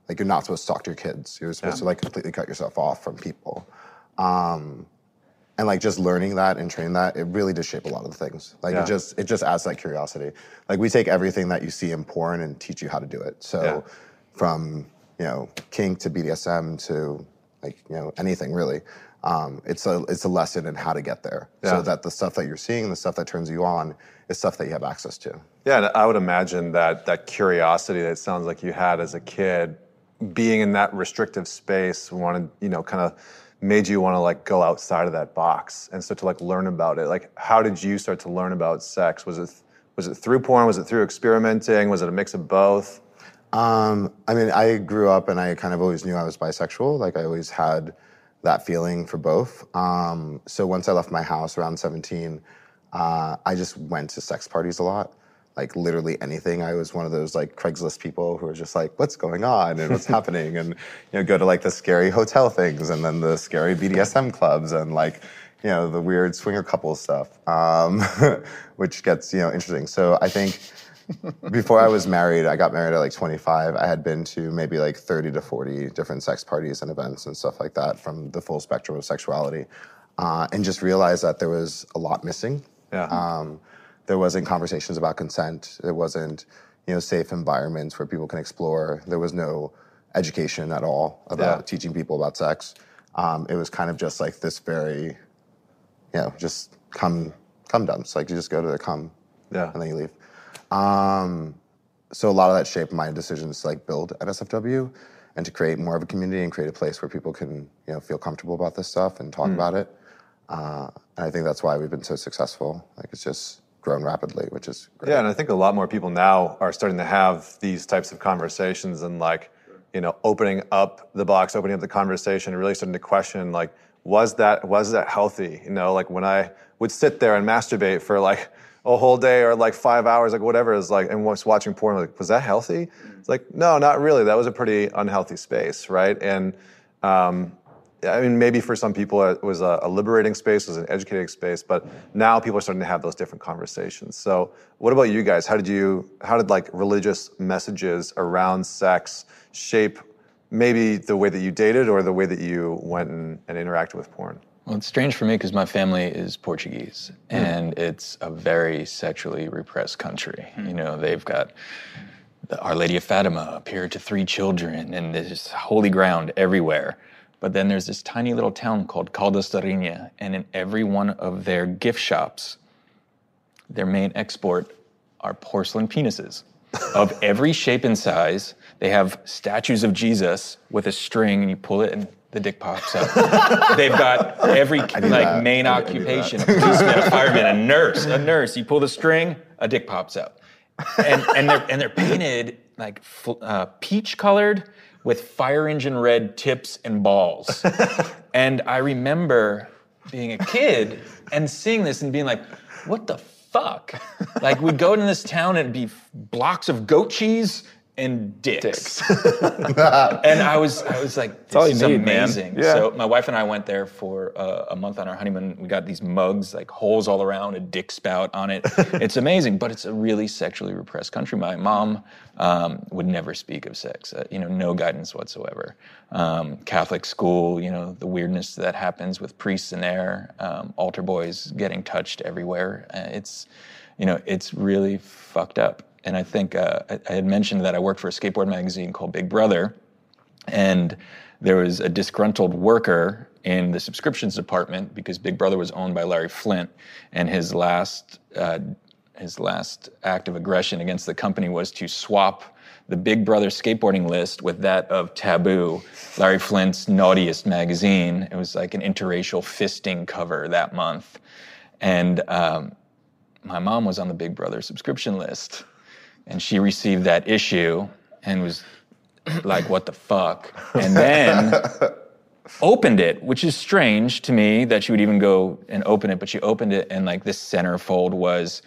like you're not supposed to talk to your kids. You're supposed to like completely cut yourself off from people. Um, and like just learning that and training that it really does shape a lot of the things like Yeah. it just it just adds that curiosity like we take everything that you see in porn and teach you how to do it so Yeah. from you know kink to bdsm to like you know anything really um, it's a it's a lesson in how to get there Yeah. so that the stuff that you're seeing the stuff that turns you on is stuff that you have access to Yeah, and I would imagine that that curiosity that it sounds like you had as a kid, being in that restrictive space, wanted you know, kind of made you want to like go outside of that box and start to like learn about it. Like, how did you start to learn about sex? Was it was it through porn? Was it through experimenting? Was it a mix of both? Um, I mean, I grew up and I kind of always knew I was bisexual. Like I always had that feeling for both. Um, so once I left my house around 17, uh, I just went to sex parties a lot. Like literally anything. I was one of those like Craigslist people who were just like, "What's going on and what's *laughs* happening?" And you know, go to like the scary hotel things and then the scary BDSM clubs and like you know the weird swinger couple stuff, um, *laughs* which gets you know interesting. So I think *laughs* before I was married, I got married at like 25. I had been to maybe like 30 to 40 different sex parties and events and stuff like that from the full spectrum of sexuality, uh, and just realized that there was a lot missing. Yeah. Um, there wasn't conversations about consent. There wasn't, you know, safe environments where people can explore. There was no education at all about Yeah. teaching people about sex. Um, it was kind of just like this very, you know, just come, come dumps. Like you just go to the come, Yeah. and then you leave. Um, so a lot of that shaped my decisions to like build NSFW and to create more of a community and create a place where people can you know feel comfortable about this stuff and talk about it. Uh, and I think that's why we've been so successful. Like it's just grown rapidly, which is great. Yeah, and I think a lot more people now are starting to have these types of conversations and like, you know, opening up the box, opening up the conversation, and really starting to question like, was that was that healthy? You know, like when I would sit there and masturbate for like a whole day or like five hours, like whatever is like, and was watching porn, like, was that healthy? It's like, no, not really. That was a pretty unhealthy space, right? And um, I mean, maybe for some people it was a, liberating space, it was an educating space, but now people are starting to have those different conversations. So, what about you guys? How did you, how did like religious messages around sex shape maybe the way that you dated or the way that you went and, and interacted with porn? Well, it's strange for me because my family is Portuguese hmm. and it's a very sexually repressed country. Hmm. You know, they've got Our Lady of Fatima appeared to three children and there's holy ground everywhere. But then there's this tiny little town called Rainha, and in every one of their gift shops, their main export are porcelain penises of every shape and size. They have statues of Jesus with a string, and you pull it, and the dick pops out. *laughs* They've got every like that. main I occupation: a policeman, a fireman, a nurse, a nurse. You pull the string, a dick pops out, and and they're and they're painted like uh, peach colored with fire engine red tips and balls. *laughs* and I remember being a kid and seeing this and being like, what the fuck? like we'd go into this town and it'd be blocks of goat cheese and dicks. *laughs* and I was I was like, this is need, amazing. Yeah. So my wife and I went there for uh, a month on our honeymoon. We got these mugs, like holes all around, a dick spout on it. *laughs* it's amazing, but it's a really sexually repressed country. My mom um, would never speak of sex. Uh, you know, no guidance whatsoever. Um, Catholic school, you know, the weirdness that happens with priests in there, um, altar boys getting touched everywhere. Uh, it's, you know, it's really fucked up. And I think uh, I, I had mentioned that I worked for a skateboard magazine called Big Brother and there was a disgruntled worker in the subscriptions department because Big Brother was owned by Larry Flynt, and his last uh, his last act of aggression against the company was to swap the Big Brother skateboarding list with that of Taboo, Larry Flynt's naughtiest magazine. It was like an interracial fisting cover that month, and um, my mom was on the Big Brother subscription list, and she received that issue and was like, what the fuck? And then *laughs* opened it, which is strange to me that she would even go and open it, but she opened it and like this centerfold was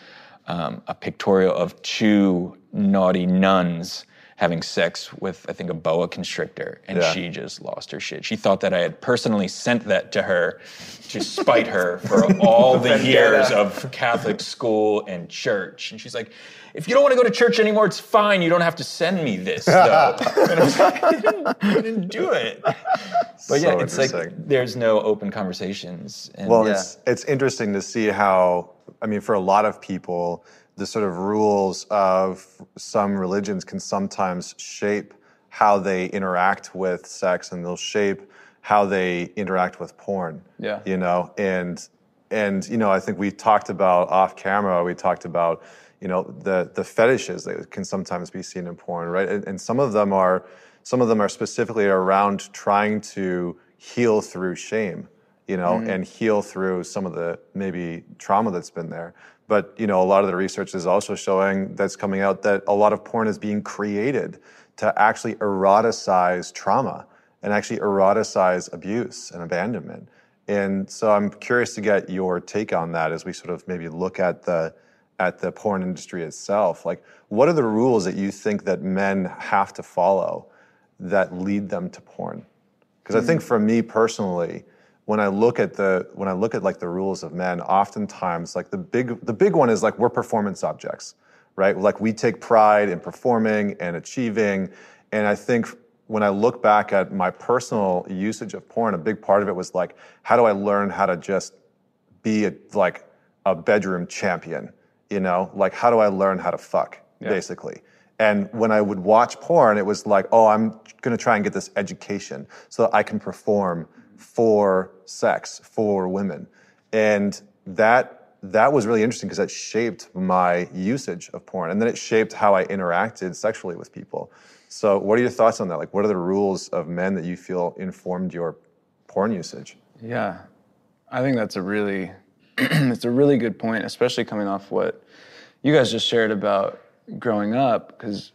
um, a pictorial of two naughty nuns having sex with, I think, a boa constrictor. And Yeah. she just lost her shit. She thought that I had personally sent that to her to spite her for all the years of Catholic school and church. And she's like, if you don't want to go to church anymore, it's fine. You don't have to send me this, though. *laughs* and I was like, I didn't, I didn't do it. But yeah, it's like there's no open conversations. And Well, yeah. it's it's interesting to see how I mean, for a lot of people, the sort of rules of some religions can sometimes shape how they interact with sex, and they'll shape how they interact with porn. Yeah. you know, and and you know, I think we talked about off camera. We talked about you know the the fetishes that can sometimes be seen in porn, right? And, and some of them are some of them are specifically around trying to heal through shame you know, mm. and heal through some of the maybe trauma that's been there. But you know, a lot of the research is also showing that's coming out that a lot of porn is being created to actually eroticize trauma and actually eroticize abuse and abandonment. And so I'm curious to get your take on that as we sort of maybe look at the at the porn industry itself. Like, what are the rules that you think that men have to follow that lead them to porn? Because I think mm. for me personally, when I look at the when I look at like the rules of men, oftentimes like the big the big one is like we're performance objects, right? Like we take pride in performing and achieving, and I think when I look back at my personal usage of porn, a big part of it was like, how do I learn how to just be a, like a bedroom champion. You know, like how do I learn how to fuck, basically. And when I would watch porn, it was like, oh, I'm going to try and get this education so that I can perform for sex for women, and that that was really interesting because that shaped my usage of porn, and then it shaped how I interacted sexually with people. So, what are your thoughts on that? Like, what are the rules of men that you feel informed your porn usage? Yeah, I think that's a really, *clears throat* it's a really good point, especially coming off what you guys just shared about growing up, because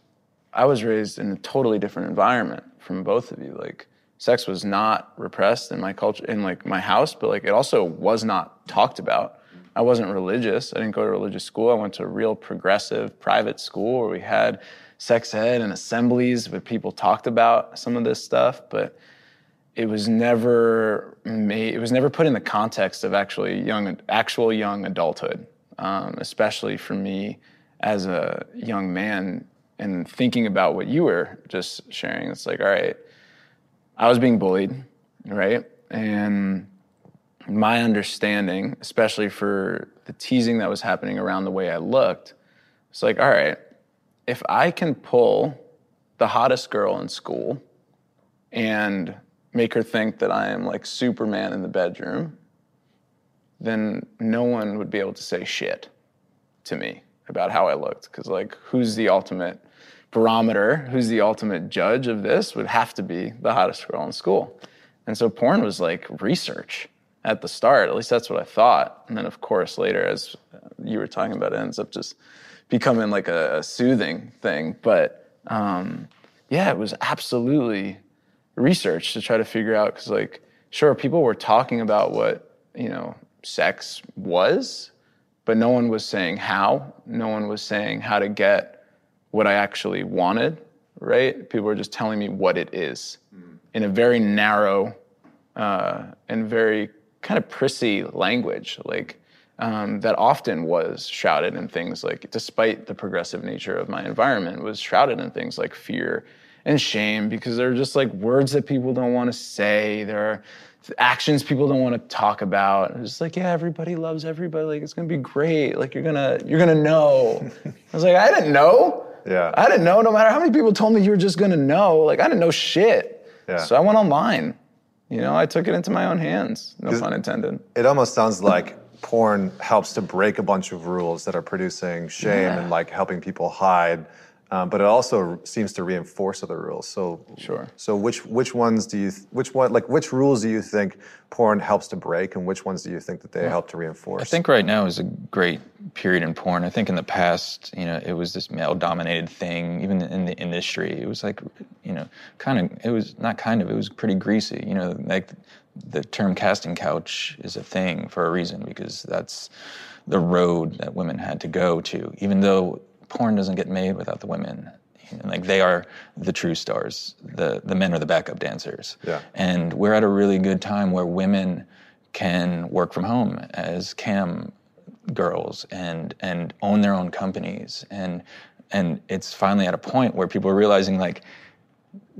I was raised in a totally different environment from both of you. Like, sex was not repressed in my culture, in like my house, but like it also was not talked about. I wasn't religious. I didn't go to religious school. I went to a real progressive private school where we had sex ed and assemblies where people talked about some of this stuff, but it was never made, it was never put in the context of actually young actual young adulthood um, especially for me as a young man and thinking about what you were just sharing it's like all right i was being bullied right and my understanding especially for the teasing that was happening around the way i looked it's like all right if i can pull the hottest girl in school and make her think that I am like Superman in the bedroom, then no one would be able to say shit to me about how I looked. Because, like, who's the ultimate barometer, who's the ultimate judge of this would have to be the hottest girl in school. And so porn was like research at the start. At least that's what I thought. And then, of course, later, as you were talking about, it ends up just becoming like a, a soothing thing. But um, yeah, it was absolutely research to try to figure out because like sure people were talking about what you know sex was but no one was saying how no one was saying how to get what i actually wanted right people were just telling me what it is in a very narrow uh, and very kind of prissy language like um, that often was shrouded in things like despite the progressive nature of my environment was shrouded in things like fear and shame because they're just like words that people don't want to say. There are actions people don't want to talk about. It's just like, yeah, everybody loves everybody. Like it's gonna be great. Like you're gonna you're gonna know. *laughs* I was like, I didn't know. Yeah. I didn't know. No matter how many people told me you were just gonna know. Like I didn't know shit. Yeah. So I went online. You know, I took it into my own hands. No pun intended. It almost sounds like porn helps to break a bunch of rules that are producing shame Yeah. and like helping people hide. Um, but it also seems to reinforce other rules. So Sure. So which which ones do you th- which one like which rules do you think porn helps to break, and which ones do you think that they help to reinforce? I think right now is a great period in porn. I think in the past, you know, it was this male-dominated thing. Even in the industry, it was like, you know, kind of. It was not kind of. It was pretty greasy. You know, like the term casting couch is a thing for a reason because that's the road that women had to go to. Even though porn doesn't get made without the women. You know, like they are the true stars. The the men are the backup dancers. Yeah. And we're at a really good time where women can work from home as cam girls and and own their own companies and and it's finally at a point where people are realizing like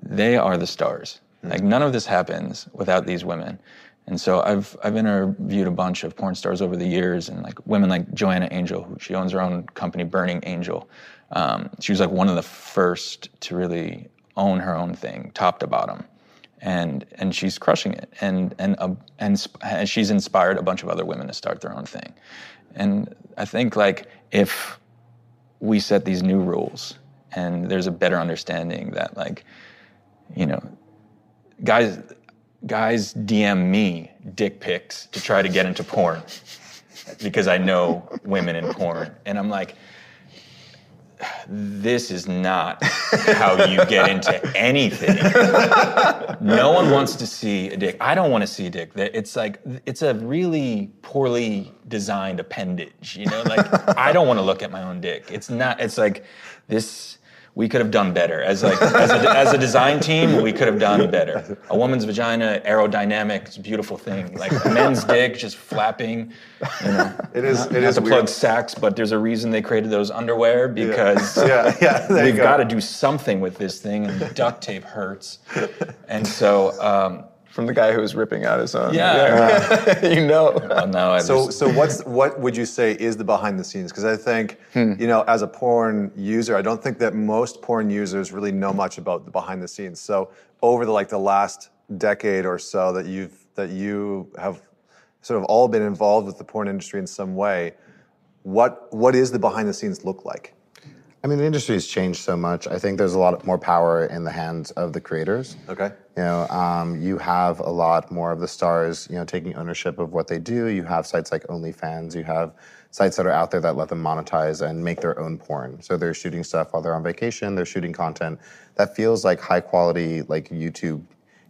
they are the stars. Hmm. Like none of this happens without these women. And so I've I've interviewed a bunch of porn stars over the years, and like women like Joanna Angel, who she owns her own company, Burning Angel. Um, she was like one of the first to really own her own thing, top to bottom, and and she's crushing it. And and uh, and and she's inspired a bunch of other women to start their own thing. And I think like if we set these new rules, and there's a better understanding that like you know guys guys DM me dick pics to try to get into porn because I know women in porn. And I'm like, this is not how you get into anything. no one wants to see a dick. I don't want to see a dick. It's like it's a really poorly designed appendage. You know, like I don't want to look at my own dick. It's not. It's like this. We could have done better as like as a, as a design team. We could have done better. A woman's vagina, aerodynamic, it's a beautiful thing. Like a men's dick, just flapping. You know, it is. not, it not is to weird. plug SAXX, but there's a reason they created those underwear because *laughs* Yeah, yeah. You we've go. got to do something with this thing, and duct tape hurts. And so, um, from the guy who was ripping out his own. Yeah. *laughs* you know. Well, no, I So, just- so what's what would you say is the behind the scenes? Because I think Hmm. you know, as a porn user, I don't think that most porn users really know much about the behind the scenes. So, over the like the last decade or so that you've that you have sort of all been involved with the porn industry in some way, what what is the behind the scenes look like? I mean, the industry has changed so much. I think there's a lot more power in the hands of the creators. Okay. You know, um, you have a lot more of the stars, you know, taking ownership of what they do. You have sites like OnlyFans. You have sites that are out there that let them monetize and make their own porn. So they're shooting stuff while they're on vacation. They're shooting content that feels like high quality, like YouTube,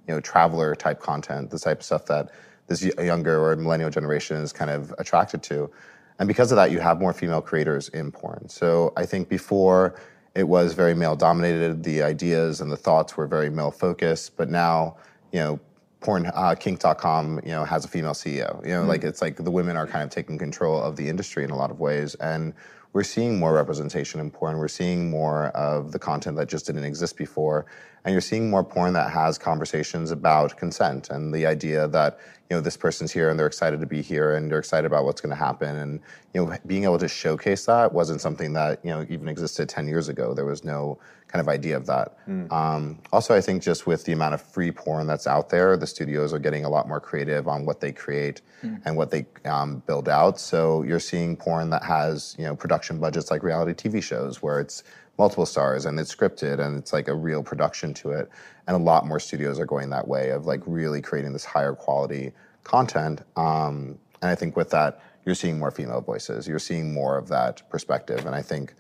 you know, traveler type content. The type of stuff that this younger or millennial generation is kind of attracted to. And because of that, you have more female creators in porn. So I think before it was very male dominated, the ideas and the thoughts were very male focused. But now, you know, porn uh, kink.com, you know, has a female CEO. You know, like it's like the women are kind of taking control of the industry in a lot of ways. And we're seeing more representation in porn. We're seeing more of the content that just didn't exist before. And you're seeing more porn that has conversations about consent and the idea that, you know, this person's here and they're excited to be here and they're excited about what's going to happen. And, you know, being able to showcase that wasn't something that, you know, even existed 10 years ago. There was no kind of idea of that. Um, also, I think just with the amount of free porn that's out there, the studios are getting a lot more creative on what they create and what they um, build out. So you're seeing porn that has, you know, production budgets like reality TV shows where it's multiple stars and it's scripted and it's like a real production to it. And a lot more studios are going that way of like really creating this higher quality content. Um, and I think with that, you're seeing more female voices. You're seeing more of that perspective. And I think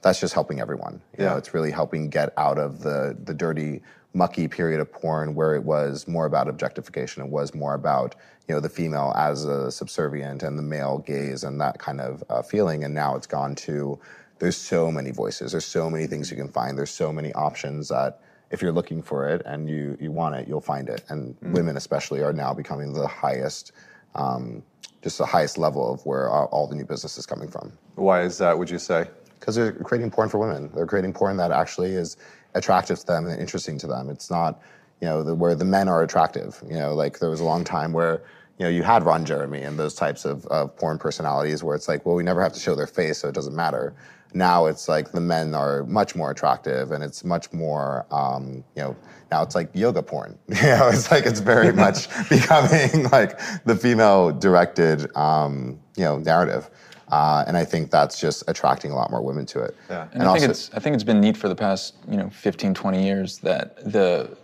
that's just helping everyone. You know, Yeah. it's really helping get out of the the dirty, mucky period of porn where it was more about objectification. It was more about you know the female as a subservient and the male gaze and that kind of uh, feeling. And now it's gone to there's so many voices. There's so many things you can find. There's so many options that if you're looking for it and you you want it, you'll find it. And women especially are now becoming the highest. Um, just the highest level of where all all the new business is coming from Why is that? Would you say? because they're creating porn for women. They're creating porn that actually is attractive to them and interesting to them. It's not, you know, the, where the men are attractive. You know, like there was a long time where, you know, you had Ron Jeremy and those types of, of porn personalities where it's like, well, we never have to show their face, so it doesn't matter. Now it's like the men are much more attractive and it's much more, um, you know, now it's like yoga porn. *laughs* You know, it's like it's very *laughs* much becoming like the female directed, um, you know, narrative. Uh, and I think that's just attracting a lot more women to it. Yeah. And, I think it's I think it's been neat for the past you know 15, 20 years that the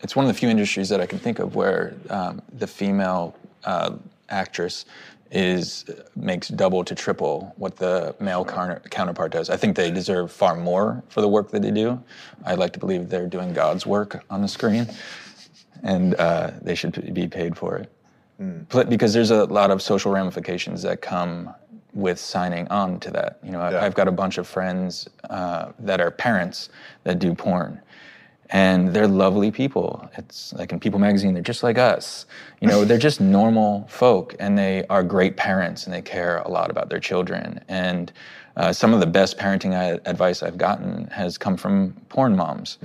it's one of the few industries that I can think of where um, the female uh, actress is makes double to triple what the male counter, counterpart does. I think they deserve far more for the work that they do. I'd like to believe they're doing God's work on the screen, and uh, they should be paid for it. Pl- Because there's a lot of social ramifications that come with signing on to that. You know, Yeah. I've got a bunch of friends uh, that are parents that do porn, and they're lovely people. It's like in People Magazine, they're just like us. You know, they're just *laughs* normal folk, and they are great parents, and they care a lot about their children. And uh, some of the best parenting I, advice I've gotten has come from porn moms.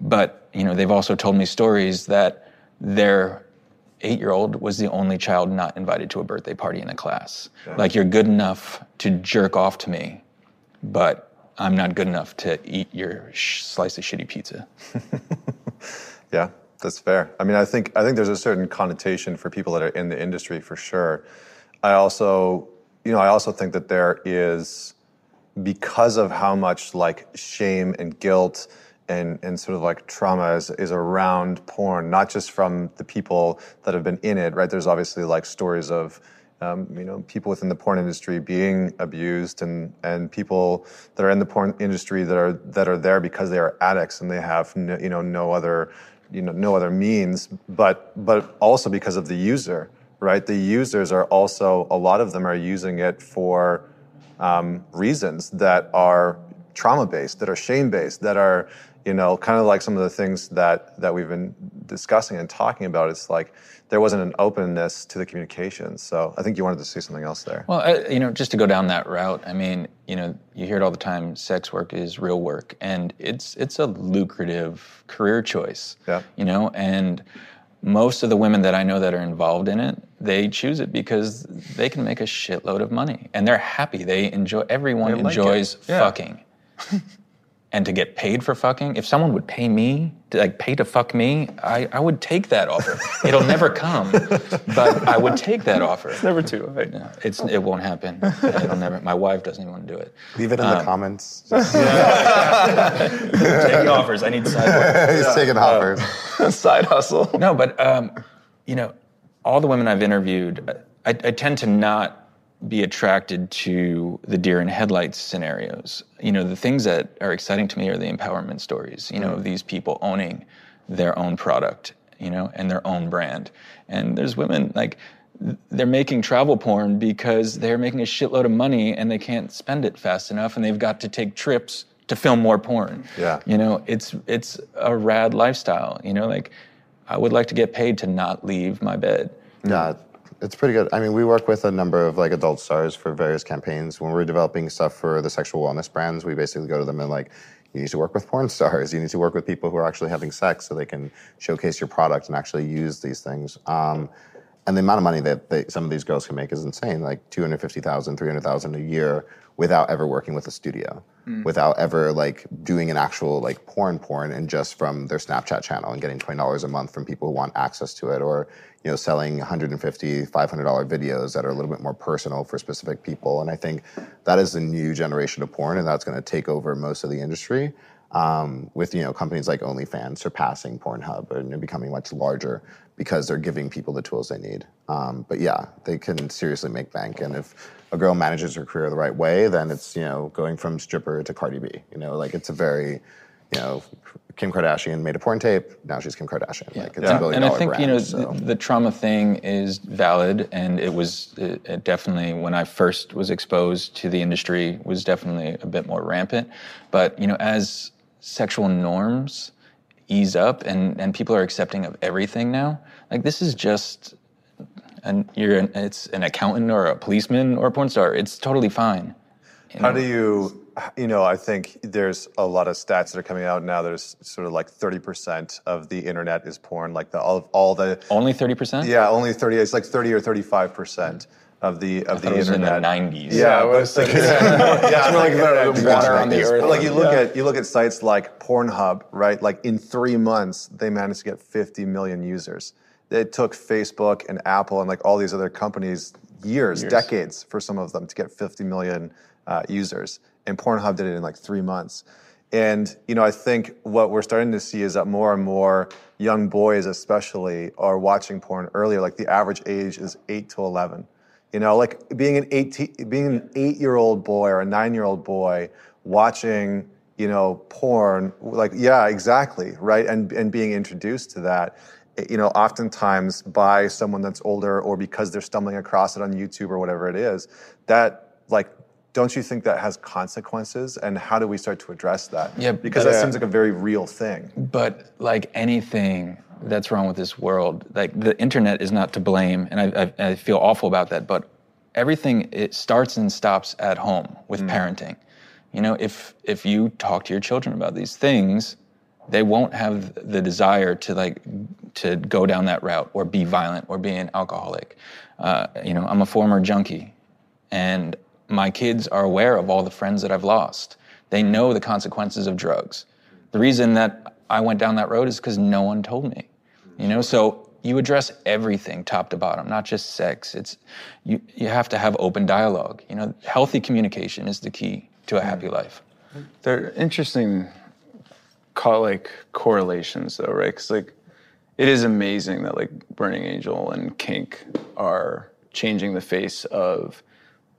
But you know, they've also told me stories that their eight-year-old was the only child not invited to a birthday party in the class. Like you're good enough to jerk off to me, but I'm not good enough to eat your sh- slice of shitty pizza. *laughs* Yeah, that's fair. I mean, I think I think there's a certain connotation for people that are in the industry for sure. I also, you know, I also think that there is because of how much like shame and guilt and, and sort of like trauma is, is around porn, not just from the people that have been in it, right? There's obviously like stories of, um, you know, people within the porn industry being abused and, and people that are in the porn industry that are, that are there because they are addicts and they have, no, you know, no other, you know, no other means, but, but also because of the user, right? The users are also, a lot of them are using it for, um, reasons that are trauma based, that are shame based, that are you know kind of like some of the things that that we've been discussing and talking about. It's like there wasn't an openness to the communication. So I think you wanted to say something else there. Well, I, you know, just to go down that route, I mean, you know, you hear it all the time. Sex work is real work, and it's it's a lucrative career choice. Yeah. You know, and most of the women that I know that are involved in it, they choose it because they can make a shitload of money and they're happy. They enjoy. Everyone They like enjoys. Yeah. fucking. *laughs* and to get paid for fucking, if someone would pay me, to like pay to fuck me, I, I would take that offer. *laughs* It'll never come, but I would take that offer. Never too late. Yeah, it's it won't happen. It'll never. My wife doesn't even want to do it. Leave it in Um, the comments. *laughs* Just, Take offers. I need sideboard. *laughs* he's taking offers. Side hustle. No, but um, you know, all the women I've interviewed, I, I tend to not be attracted to the deer in headlights scenarios. You know, the things that are exciting to me are the empowerment stories. You know, of these people owning their own product. You know, and their own brand. And there's women like they're making travel porn because they're making a shitload of money and they can't spend it fast enough, and they've got to take trips to film more porn. Yeah. You know, it's it's a rad lifestyle. You know, like I would like to get paid to not leave my bed. Yeah, it's pretty good. I mean, we work with a number of like adult stars for various campaigns. When we're developing stuff for the sexual wellness brands, we basically go to them and like, you need to work with porn stars. You need to work with people who are actually having sex so they can showcase your product and actually use these things. Um, and the amount of money that they, some of these girls can make is insane, like 250,000, 300,000 a year without ever working with a studio, without ever like doing an actual like porn porn and just from their Snapchat channel and getting $20 a month from people who want access to it or, you know, selling 150, $500 videos that are a little bit more personal for specific people. And I think that is the new generation of porn and that's going to take over most of the industry um, with you know companies like OnlyFans surpassing Pornhub and becoming much larger because they're giving people the tools they need. Um, but yeah, they can seriously make bank, and if a girl manages her career the right way, then it's you know going from stripper to Cardi B. You know, like it's a very you know Kim Kardashian made a porn tape. Now she's Kim Kardashian. Like it's a and, billion and I think brand. you know so. the, the trauma thing is valid, and it was it, it definitely when I first was exposed to the industry was definitely a bit more rampant. But you know, as sexual norms ease up and and people are accepting of everything now, like this is just. And you're an, it's an accountant or a policeman or a porn star. It's totally fine. How do you, you know, I think there's a lot of stats that are coming out now. There's sort of like 30% of the internet is porn, like the all, all the, Only thirty percent. yeah, only 30, it's like 30 or 35% of the of the it was in internet. the nineties. Yeah, I but was it's like, *laughs* yeah, It's more like the, the water on the earth. But like you look at you look at sites like Pornhub, right? Like in three months, they managed to get 50 million users. It took Facebook and Apple and like all these other companies years, decades for some of them to get 50 million uh, users. And Pornhub did it in like three months. And you know, I think what we're starting to see is that more and more young boys, especially, are watching porn earlier. Like the average age is eight to 11. You know, like being an 18, being an eight-year-old boy or a nine-year-old boy watching, you know, porn. Like, yeah, exactly, right, and and being introduced to that, eh, you know, oftentimes by someone that's older or because they're stumbling across it on YouTube or whatever it is. That like, don't you think that has consequences? And how do we start to address that? Yeah, because that seems like a very real thing. But like anything that's wrong with this world, like the internet is not to blame, and I, I, I feel awful about that. But everything it starts and stops at home with parenting. You know, if if you talk to your children about these things, they won't have the desire to like to go down that route or be violent or be an alcoholic. Uh, you know, I'm a former junkie, and my kids are aware of all the friends that I've lost. They know the consequences of drugs. The reason that I went down that road is because no one told me. You know, so you address everything top to bottom, not just sex. It's you you have to have open dialogue. You know, healthy communication is the key to a mm. happy life. They're interesting, call like correlations though, right? Because like, it is amazing that like Burning Angel and Kink are changing the face of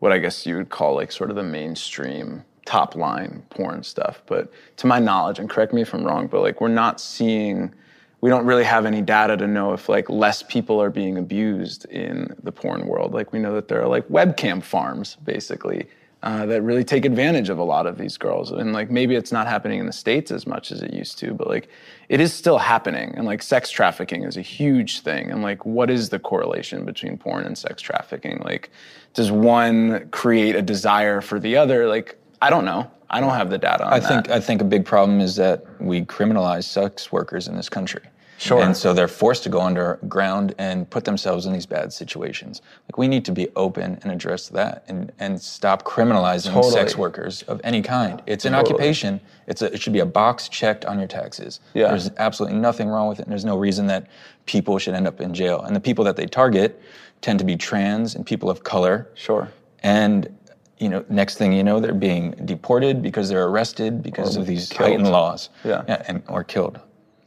what I guess you would call like sort of the mainstream top line porn stuff. But to my knowledge, and correct me if I'm wrong, but like we're not seeing. We don't really have any data to know if like less people are being abused in the porn world. Like we know that there are like webcam farms basically uh, that really take advantage of a lot of these girls. And like maybe it's not happening in the states as much as it used to, but like it is still happening. And like sex trafficking is a huge thing. And like, what is the correlation between porn and sex trafficking? Like, does one create a desire for the other? Like, I don't know. I don't have the data on I that. think I think a big problem is that we criminalize sex workers in this country. Sure. And so they're forced to go underground and put themselves in these bad situations. Like we need to be open and address that and, and stop criminalizing Totally. sex workers of any kind. It's an Totally. occupation. It's a, it should be a box checked on your taxes. Yeah. There's absolutely nothing wrong with it, and there's no reason that people should end up in jail. And the people that they target tend to be trans and people of color. Sure. And you know, next thing you know, they're being deported because they're arrested because of these killed. heightened laws. Yeah. and or killed.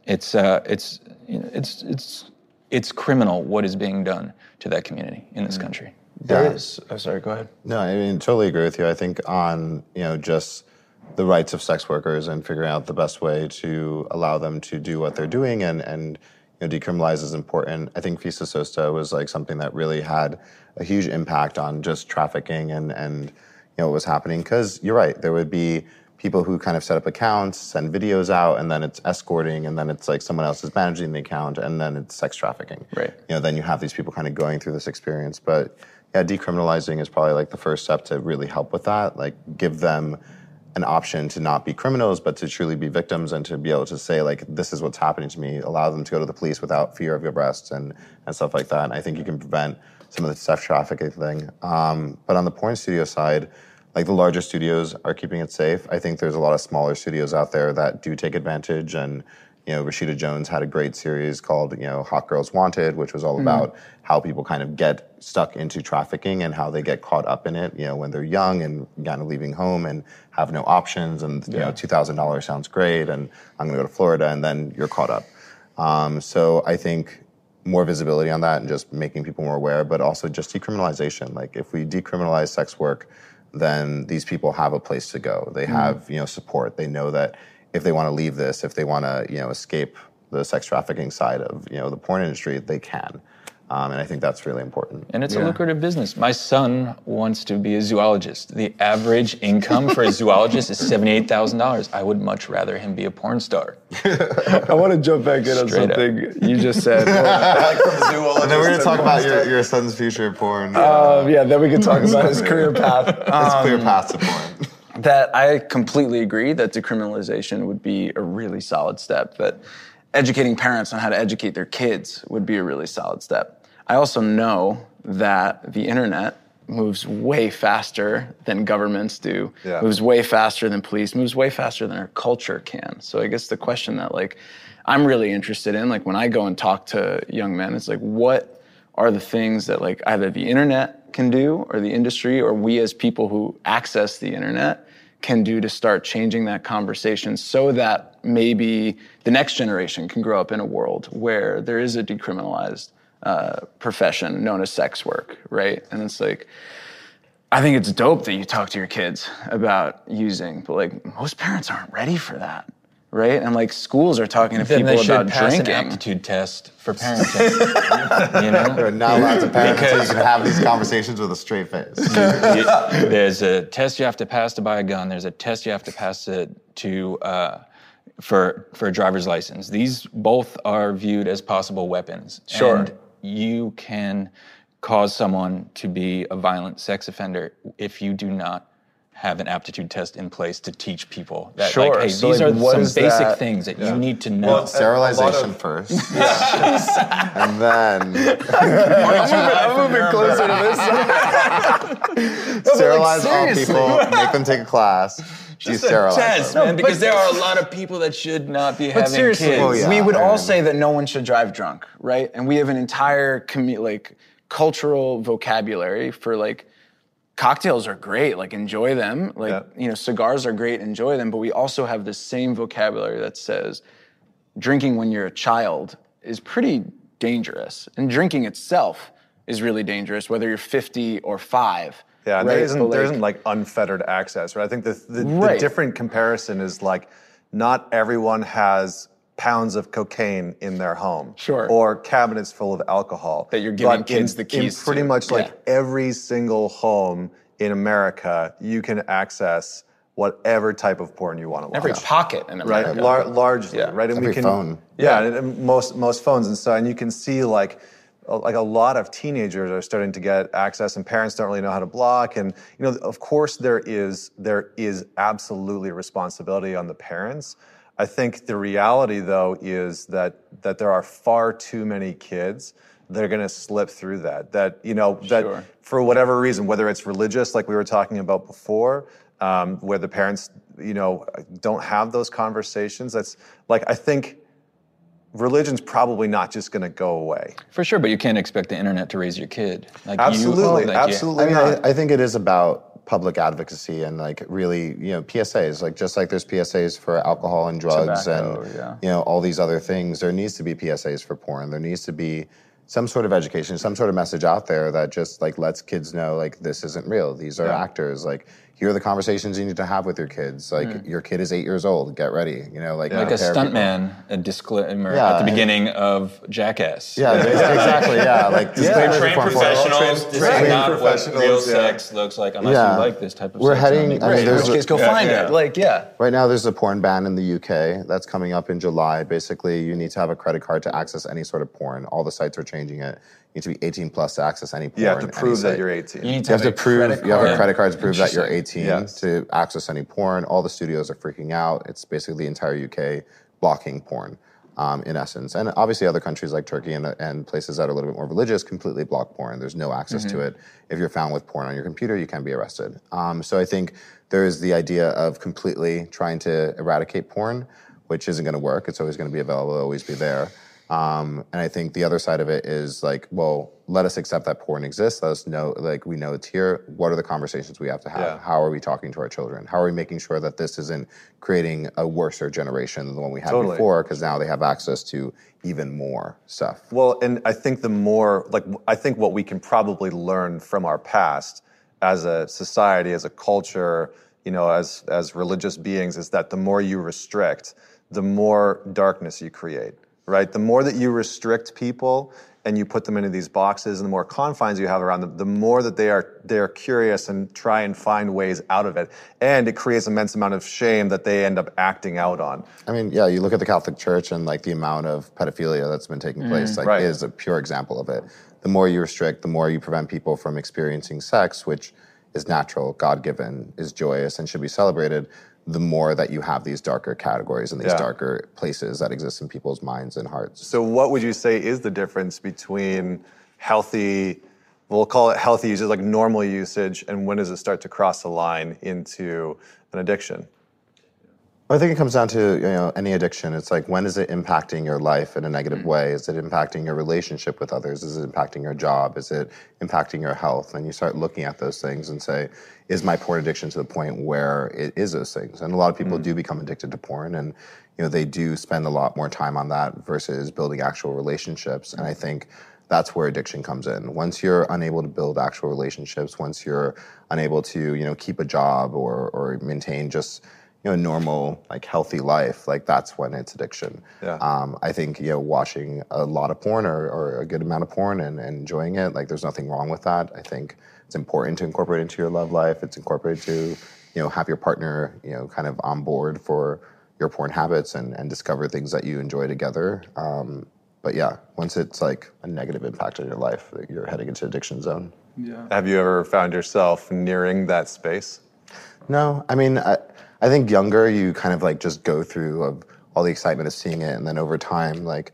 It's uh, it's you know, it's it's it's criminal what is being done to that community in Mm. this country. There Yeah. is. Oh, sorry. Go ahead. No, I mean, totally agree with you. I think on, you know, just the rights of sex workers and figuring out the best way to allow them to do what they're doing and, and you know, decriminalize is important. I think FOSTA-SESTA was like something that really had a huge impact on just trafficking and, and you know, what was happening. Because you're right, there would be people who kind of set up accounts, send videos out, and then it's escorting, and then it's like someone else is managing the account, and then it's sex trafficking. Right. You know, then you have these people kind of going through this experience. But yeah, decriminalizing is probably like the first step to really help with that. Like give them an option to not be criminals, but to truly be victims and to be able to say like, this is what's happening to me. Allow them to go to the police without fear of arrest and and stuff like that. And I think you can prevent some of the sex trafficking thing. Um, but on the porn studio side, like the larger studios are keeping it safe. I think there's a lot of smaller studios out there that do take advantage and you know, Rashida Jones had a great series called, you know, Hot Girls Wanted, which was all about how people kind of get stuck into trafficking and how they get caught up in it, you know, when they're young and kind of leaving home and have no options and, you know, $2,000 sounds great and I'm gonna go to Florida and then you're caught up. Um, so I think more visibility on that and just making people more aware, but also just decriminalization. Like if we decriminalize sex work, then these people have a place to go. They hmm. have, you know, support. They know that if they want to leave this, if they want to, you know, escape the sex trafficking side of, you know, the porn industry, they can. Um, and I think that's really important. And it's a lucrative business. My son wants to be a zoologist. The average income for a *laughs* zoologist is seventy-eight thousand dollars. I would much rather him be a porn star. *laughs* I want to jump back in on Straight up. something you just said. *laughs* like from zoologist. And then we're going to to talk about your, your son's future porn. um, yeah, then we can talk about his career path. it's clear path to porn. that I completely agree that decriminalization would be a really solid step. That educating parents on how to educate their kids would be a really solid step. I also know that the internet moves way faster than governments do, Yeah. moves way faster than police, moves way faster than our culture can. So I guess the question that like I'm really interested in, like when I go and talk to young men, it's like what are the things that like either the internet can do or the industry or we as people who access the internet can do to start changing that conversation so that maybe the next generation can grow up in a world where there is a decriminalized uh, profession known as sex work, right? And it's like, I think it's dope that you talk to your kids about using, but like most parents aren't ready for that, right? And like schools are talking to Then people they should about pass drinking. an aptitude test for parenting. you know, *laughs* You're not allowed to parent until you Because- can have these conversations with a straight face. You- there's a test you have to pass to buy a gun. There's a test you have to pass to, to uh, for for a driver's license. These both are viewed as possible weapons. Sure. And you can cause someone to be a violent sex offender if you do not have an aptitude test in place to teach people that Sure. like hey So, these like, are some basic that- things that you need to know. Well, Sterilization of- first. *laughs* and then *laughs* I'm moving closer to this. *laughs* sterilize all people, make them take a class, Just a test, them. man, because there are a lot of people that should not be But having seriously, kids. Oh, yeah. we would all And- say that no one should drive drunk, right? And we have an entire commu- like cultural vocabulary for like cocktails are great, like enjoy them. Like Yeah. you know, cigars are great, enjoy them. But we also have the same vocabulary that says drinking when you're a child is pretty dangerous, and drinking itself is really dangerous, whether you're 50 or five. Yeah, right? there isn't like- isn't like unfettered access, right? I think the the, the different comparison is like not everyone has pounds of cocaine in their home, Sure. or cabinets full of alcohol That you're giving But kids in, the keys In pretty to. much like Yeah. every single home in America, you can access whatever type of porn you want to watch. every pocket in right, America. Lar- largely, Yeah. right, and Every we can, phone. yeah, and, and most most phones, and so and you can see like a- like a lot of teenagers are starting to get access, and parents don't really know how to block, and you know, of course, there is there is absolutely responsibility on the parents. I think the reality, though, is that that there are far too many kids that are going to slip through that. That you know that Sure. for whatever reason, whether it's religious, like we were talking about before, um, where the parents you know don't have those conversations. That's like I think religion's probably not just going to go away. For sure, but you can't expect the internet to raise your kid. Like Absolutely, you, like, absolutely. I mean. I, I think it is about public advocacy and like really, you know, PSAs. Like just like there's PSAs for alcohol and drugs Tobacco, and yeah. you know all these other things. There needs to be PSAs for porn. There needs to be some sort of education, some sort of message out there that just like lets kids know like this isn't real. These are Yeah. actors. Like here are the conversations you need to have with your kids. Like hmm. your kid is eight years old. Get ready. You know, like Like a stuntman, a disclaimer Yeah, at the and- beginning of Jackass. Yeah, *laughs* exactly. Yeah, like disclaimers Trained before professionals. Trained- This trained is not what professionals, real yeah. sex looks like unless Yeah. you like this type of. We're sex. heading- I mean, there's which case, go Yeah, find yeah. it. Like, yeah. Right now, there's a porn ban in the UK that's coming up in July. Basically, you need to have a credit card to access any sort of porn. All the sites are changing it. You need to be 18 plus to access any porn. you have to prove that you're 18. you need to You have to prove you have a credit card to prove that you're 18 Yes. to access any porn. All the studios are freaking out. It's basically the entire UK blocking porn, um, in essence. And obviously, other countries like Turkey and, and places that are a little bit more religious completely block porn. There's no access to it. If you're found with porn on your computer, you can be arrested. Um, so I think there is the idea of completely trying to eradicate porn, which isn't going to work. It's always going to be available, always be there. Um, and I think the other side of it is like, well, let us accept that porn exists. Let us know, like, we know it's here. What are the conversations we have to have? Yeah. How are we talking to our children? How are we making sure that this isn't creating a worser generation than the one we had Totally. before? Because now they have access to even more stuff. Well, and I think the more, like, I think what we can probably learn from our past as a society, as a culture, you know, as as religious beings, is that the more you restrict, the more darkness you create, right? The more that you restrict people and you put them into these boxes, and the more confines you have around them, the more that they are they are curious and try and find ways out of it, and it creates immense amount of shame that they end up acting out on. I mean, yeah, you look at the Catholic Church and like the amount of pedophilia that's been taking mm-hmm. place, like Right. is a pure example of it. The more you restrict, the more you prevent people from experiencing sex, which is natural, God given, is joyous, and should be celebrated. The more that you have these darker categories and these Yeah. darker places that exist in people's minds and hearts. So, what would you say is the difference between healthy, we'll call it healthy usage, like normal usage, and when does it start to cross the line into an addiction? I think it comes down to you know any addiction. It's like when is it impacting your life in a negative mm. way? Is it impacting your relationship with others? Is it impacting your job? Is it impacting your health? And you start looking at those things and say, is my porn addiction to the point where it is those things? And a lot of people mm. do become addicted to porn, and you know they do spend a lot more time on that versus building actual relationships. And I mm. think that's where addiction comes in. Once you're unable to build actual relationships, once you're unable to you know keep a job or or maintain just you know, normal, like healthy life, like that's when it's addiction. Yeah. Um, I think, you know, watching a lot of porn or, or a good amount of porn and, and enjoying it, like there's nothing wrong with that. I think it's important to incorporate into your love life. It's incorporated to, you know, have your partner, you know, kind of on board for your porn habits and, and discover things that you enjoy together. Um, but yeah, once it's like a negative impact on your life, you're heading into addiction zone. yeah. Have you ever found yourself nearing that space? No, I mean, I, I think younger, you kind of like just go through of all the excitement of seeing it, and then over time, like,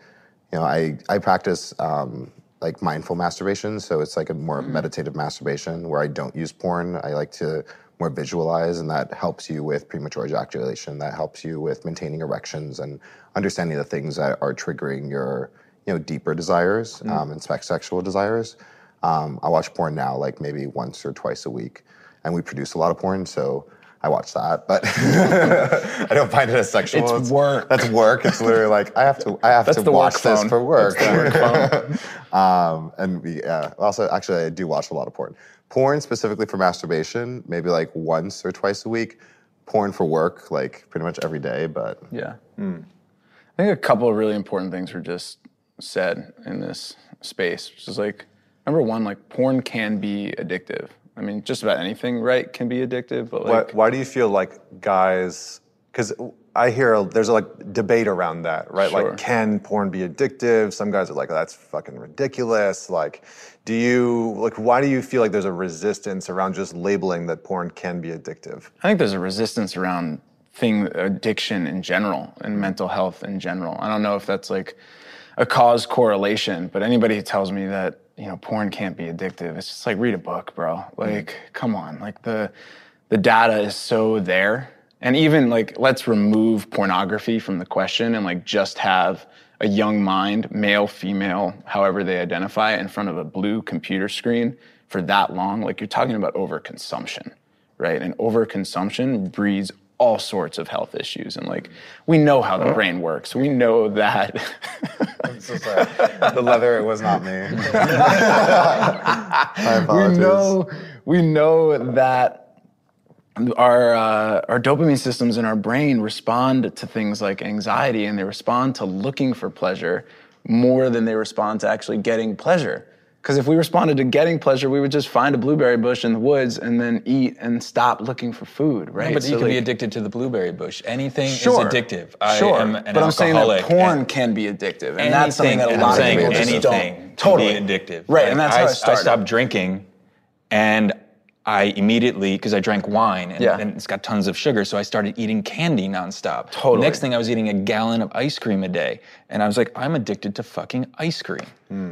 you know, I I practice um, like mindful masturbation, so it's like a more meditative masturbation where I don't use porn. I like to more visualize, and that helps you with premature ejaculation. That helps you with maintaining erections and understanding the things that are triggering your you know deeper desires um, and sex sexual desires. Um, I watch porn now, like maybe once or twice a week, and we produce a lot of porn, so I watch that. But *laughs* I don't find it as sexual. It's work. That's work. It's literally like I have to. I have That's to watch this phone. for work. Work phone. *laughs* um, and we, yeah, also, actually, I do watch a lot of porn. Porn specifically for masturbation, maybe like once or twice a week. Porn for work, like pretty much every day. But Yeah. I think a couple of really important things were just said in this space, which is like, number one, like porn can be addictive. I mean, just about anything, right, can be addictive, but Why, like, why do you feel like guys? Because I hear there's a like debate around that, right? Sure. Like, can porn be addictive? Some guys are like, that's fucking ridiculous. Like, do you like? Why do you feel like there's a resistance around just labeling that porn can be addictive? I think there's a resistance around thing, addiction in general, and mental health in general. I don't know if that's like a cause correlation, but anybody who tells me that you know porn can't be addictive, it's just like read a book, bro. Mm-hmm. Like, come on, like the the data is so there, and even like let's remove pornography from the question and like just have a young mind, male, female, however they identify, in front of a blue computer screen for that long. Like you're talking about overconsumption, right? And overconsumption breeds all sorts of health issues. And like, we know how the brain works. We know that. *laughs* I'm so sorry. the leather, it was not me. *laughs* I we know, we know that our uh, our dopamine systems in our brain respond to things like anxiety, and they respond to looking for pleasure more than they respond to actually getting pleasure. Because if we responded to getting pleasure, we would just find a blueberry bush in the woods and then eat and stop looking for food, right? But you So, can be addicted to the blueberry bush. Anything Sure. is addictive. I sure, am an but I'm saying that porn can be addictive, and that's something anything- that a lot of people just anything don't. can Totally be addictive. right? Like, and that's I, how I I stopped drinking, and I immediately because I drank wine and, Yeah. and it's got tons of sugar, so I started eating candy nonstop. Totally. Next thing, I was eating a gallon of ice cream a day, and I was like, I'm addicted to fucking ice cream.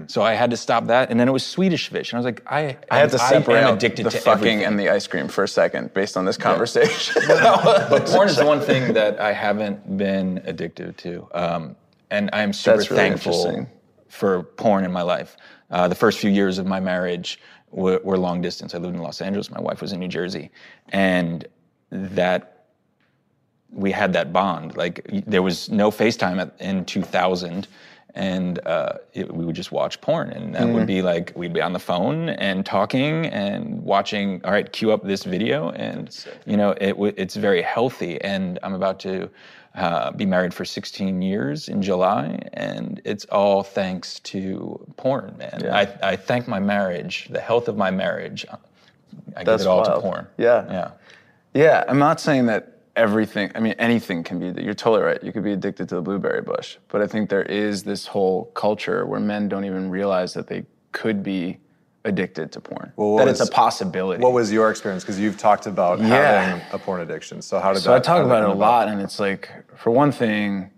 So I had to stop that, and then it was Swedish fish, and I was like, I, I had to separate am addicted the to fucking everything. and the ice cream for a second, based on this conversation. *laughs* *laughs* But porn is the one thing that I haven't been addicted to, um, and I'm super really thankful for porn in my life. Uh, the first few years of my marriage were, were long distance. I lived in Los Angeles. My wife was in New Jersey, and that we had that bond. Like there was no FaceTime at, in 2000, and uh, it, we would just watch porn, and that would be like we'd be on the phone and talking and watching. All right, cue up this video, and you know it, it's very healthy. And I'm about to. Uh, be married for 16 years in July, and it's all thanks to porn, man. I, I thank my marriage, the health of my marriage. I That's give it all wild. to porn. Yeah. yeah. Yeah, I'm not saying that everything, I mean, anything can be, you're totally right. You could be addicted to the blueberry bush. But I think there is this whole culture where men don't even realize that they could be addicted to porn, Well, that was- it's a possibility. What was your experience? Because you've talked about Yeah. having a porn addiction. So how did so that? I talk how did that about it a about? lot, and it's like, for one thing,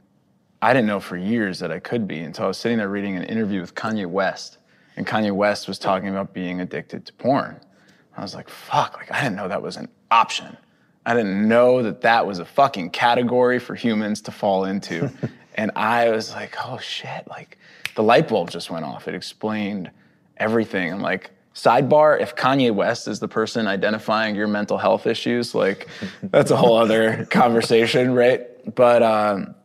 I didn't know for years that I could be until I was sitting there reading an interview with Kanye West, and Kanye West was talking about being addicted to porn. I was like, fuck, like I didn't know that was an option. I didn't know that that was a fucking category for humans to fall into. *laughs* and I was like, oh shit, like the light bulb just went off. It explained everything. I'm like, sidebar, if Kanye West is the person identifying your mental health issues, like that's a whole other conversation, right? But um,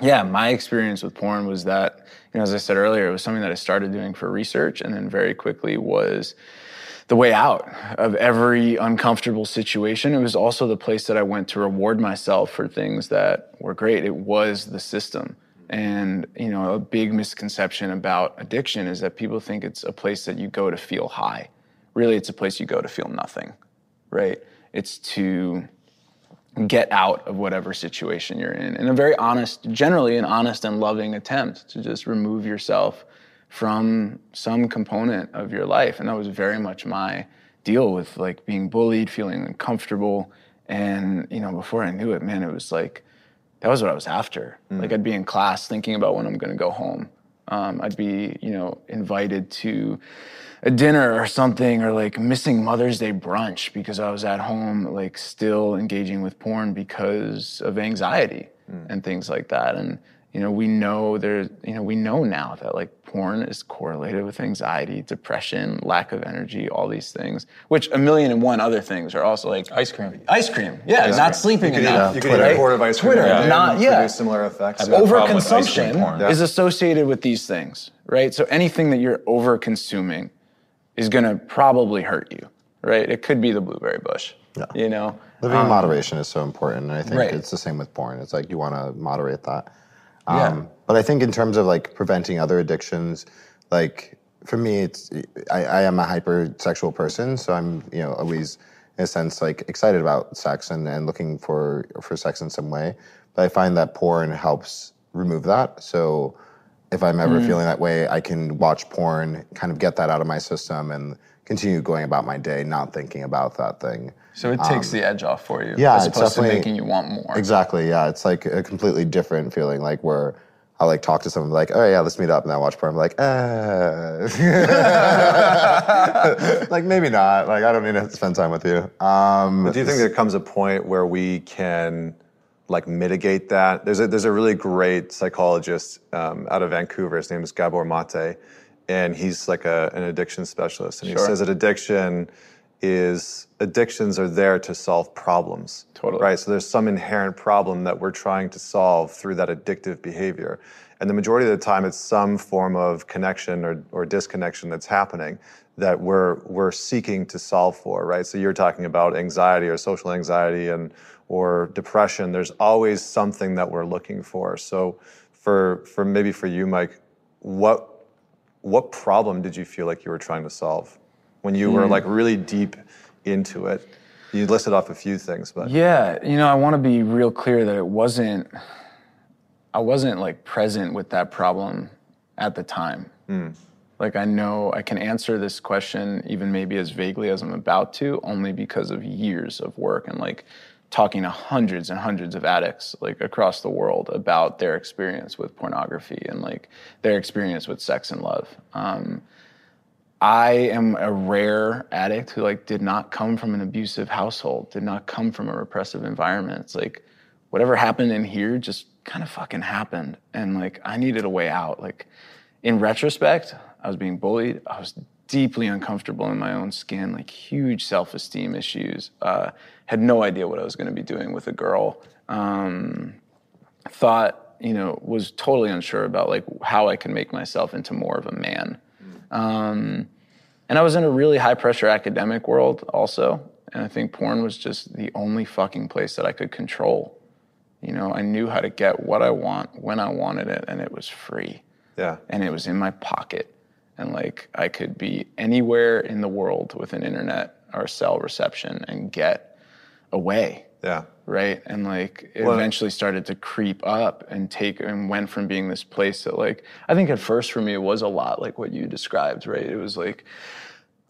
yeah, my experience with porn was that, you know, as I said earlier, it was something that I started doing for research and then very quickly was the way out of every uncomfortable situation. It was also the place that I went to reward myself for things that were great. It was the system. And, you know, a big misconception about addiction is that people think it's a place that you go to feel high. Really, it's a place you go to feel nothing, right? It's to get out of whatever situation you're in. In a very honest generally an honest and loving attempt to just remove yourself from some component of your life. And that was very much my deal with like being bullied feeling uncomfortable. And you know before i knew it man it was like that was what i was after. Like i'd be in class thinking about when i'm going to go home. Um, i'd be you know invited to a dinner or something or like missing mother's day brunch because i was at home like still engaging with porn because of anxiety hmm. and things like that and you know we know there you know we know now that like porn is correlated with anxiety depression lack of energy all these things which a million and one other things are also like Ice cream. ice cream yeah not sleeping You could, enough eat, you could eat a right? quart of ice cream Twitter, every day not- and yeah. produce similar effects. I've got a problem with ice cream overconsumption. Yeah. is associated with these things, right? So anything that you're over consuming is going to probably hurt you, right? It could be the blueberry bush, you know. Living in moderation is so important, and I think Right. it's the same with porn. It's like you want to moderate that. Yeah. Um, But I think in terms of like preventing other addictions, like for me, it's I, I am a hypersexual person, so I'm you know always in a sense like excited about sex and, and looking for for sex in some way. But I find that porn helps remove that. So if I'm ever feeling that way, I can watch porn, kind of get that out of my system, and continue going about my day, not thinking about that thing. So it takes the edge off for you. yeah, as it's opposed to making you want more. Exactly. Yeah, it's like a completely different feeling. Like where I like talk to someone like, oh yeah, let's meet up, and I watch porn. I'm like, uh. *laughs* like maybe not. Like I don't need to spend time with you. Um, But do you think there comes a point where we can like mitigate that? There's a there's a really great psychologist um, out of Vancouver. His name is Gabor Mate, and he's like a, an addiction specialist. And he says that addiction is addictions are there to solve problems. Totally. Right. So there's some inherent problem that we're trying to solve through that addictive behavior. And the majority of the time, it's some form of connection or, or disconnection that's happening that we're we're seeking to solve for, right? So you're talking about anxiety or social anxiety and or depression. There's always something that we're looking for. So for for maybe for you, Mike, what what problem did you feel like you were trying to solve when you were hmm. like really deep into it? You listed off a few things, but Yeah, you know, I want to be real clear that it wasn't. I wasn't like present with that problem at the time. Hmm. Like I know I can answer this question even maybe as vaguely as I'm about to, only because of years of work and like talking to hundreds and hundreds of addicts like across the world about their experience with pornography and like their experience with sex and love. Um, I am a rare addict who like did not come from an abusive household, did not come from a repressive environment. It's like whatever happened in here just kind of fucking happened. And like I needed a way out. Like in retrospect, I was being bullied. I was deeply uncomfortable in my own skin, like huge self-esteem issues. Uh, had no idea what I was going to be doing with a girl. Um, thought, you know, was totally unsure about like how I could make myself into more of a man. Um, and I was in a really high pressure academic world also. And I think porn was just the only fucking place that I could control. You know, I knew how to get what I want when I wanted it, and it was free. yeah. And it was in my pocket. And like I could be anywhere in the world with an internet or cell reception and get away Yeah. right? And like it Well- eventually started to creep up and take and went from being this place that like I think at first for me it was a lot like what you described, right? It was like,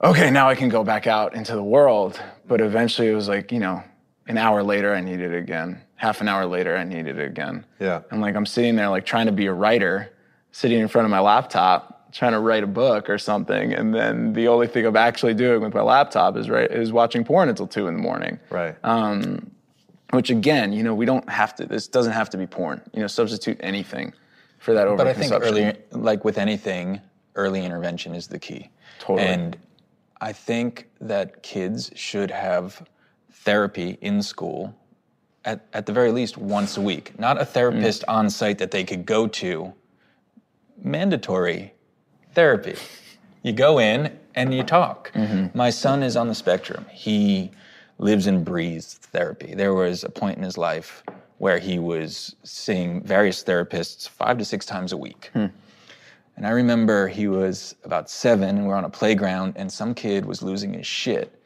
okay, now I can go back out into the world. But eventually it was like, you know, an hour later I needed it again. Half an hour later I needed it again. Yeah. And like I'm sitting there like trying to be a writer, sitting in front of my laptop, trying to write a book or something, and then the only thing I'm actually doing with my laptop is right is watching porn until two in the morning Right. which again, you know, we don't have to. This doesn't have to be porn. You know, substitute anything for that overconsumption. But I think early, like with anything, early intervention is the key. Totally. And I think that kids should have therapy in school at, at the very least once a week. Not a therapist Mm. on site that they could go to. Mandatory therapy. You go in and you talk. Mm-hmm. My son is on the spectrum. He lives and breathes therapy. There was a point in his life where he was seeing various therapists five to six times a week. Hmm. And I remember he was about seven, and we're on a playground, and some kid was losing his shit.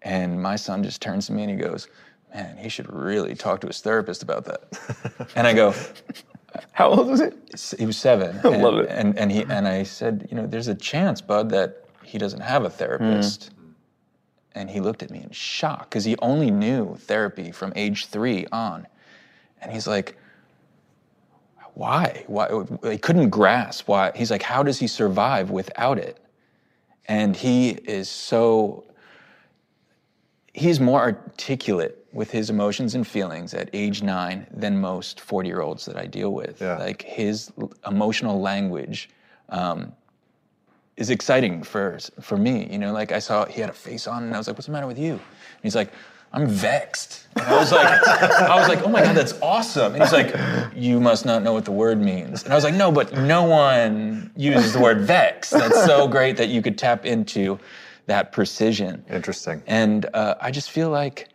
And my son just turns to me and he goes, Man, he should really talk to his therapist about that. *laughs* and I go, how old was it? He was seven. *laughs* and, love it. And and he and I said, you know, there's a chance, bud, that he doesn't have a therapist. Hmm. And he looked at me in shock because he only knew therapy from age three on. And he's like, why? Why? He couldn't grasp why. He's like, how does he survive without it? And he is so he's more articulate with his emotions and feelings at age nine than most 40 year olds that I deal with. Yeah. Like his emotional language um, is exciting for, for me. You know, like I saw he had a face on and I was like, what's the matter with you? And he's like, I'm vexed. And I was like, *laughs* I was like, oh my God, that's awesome. And he's like, you must not know what the word means. And I was like, no, but no one uses the word vex. That's so great that you could tap into that precision. Interesting. And uh, I just feel like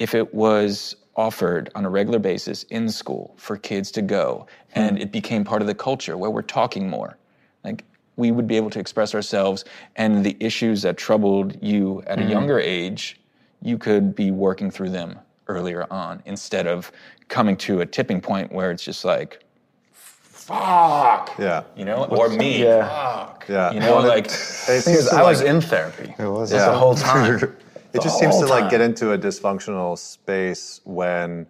if it was offered on a regular basis in school for kids to go and it became part of the culture where we're talking more, like we would be able to express ourselves and the issues that troubled you at a younger age, you could be working through them earlier on instead of coming to a tipping point where it's just like fuck. Yeah. You know, or me. Yeah. Fuck. Yeah. You know, Well, like *laughs* it seems Because I was like- in therapy. It was Yeah. the whole time. *laughs* it just seems to whole like get into a dysfunctional space when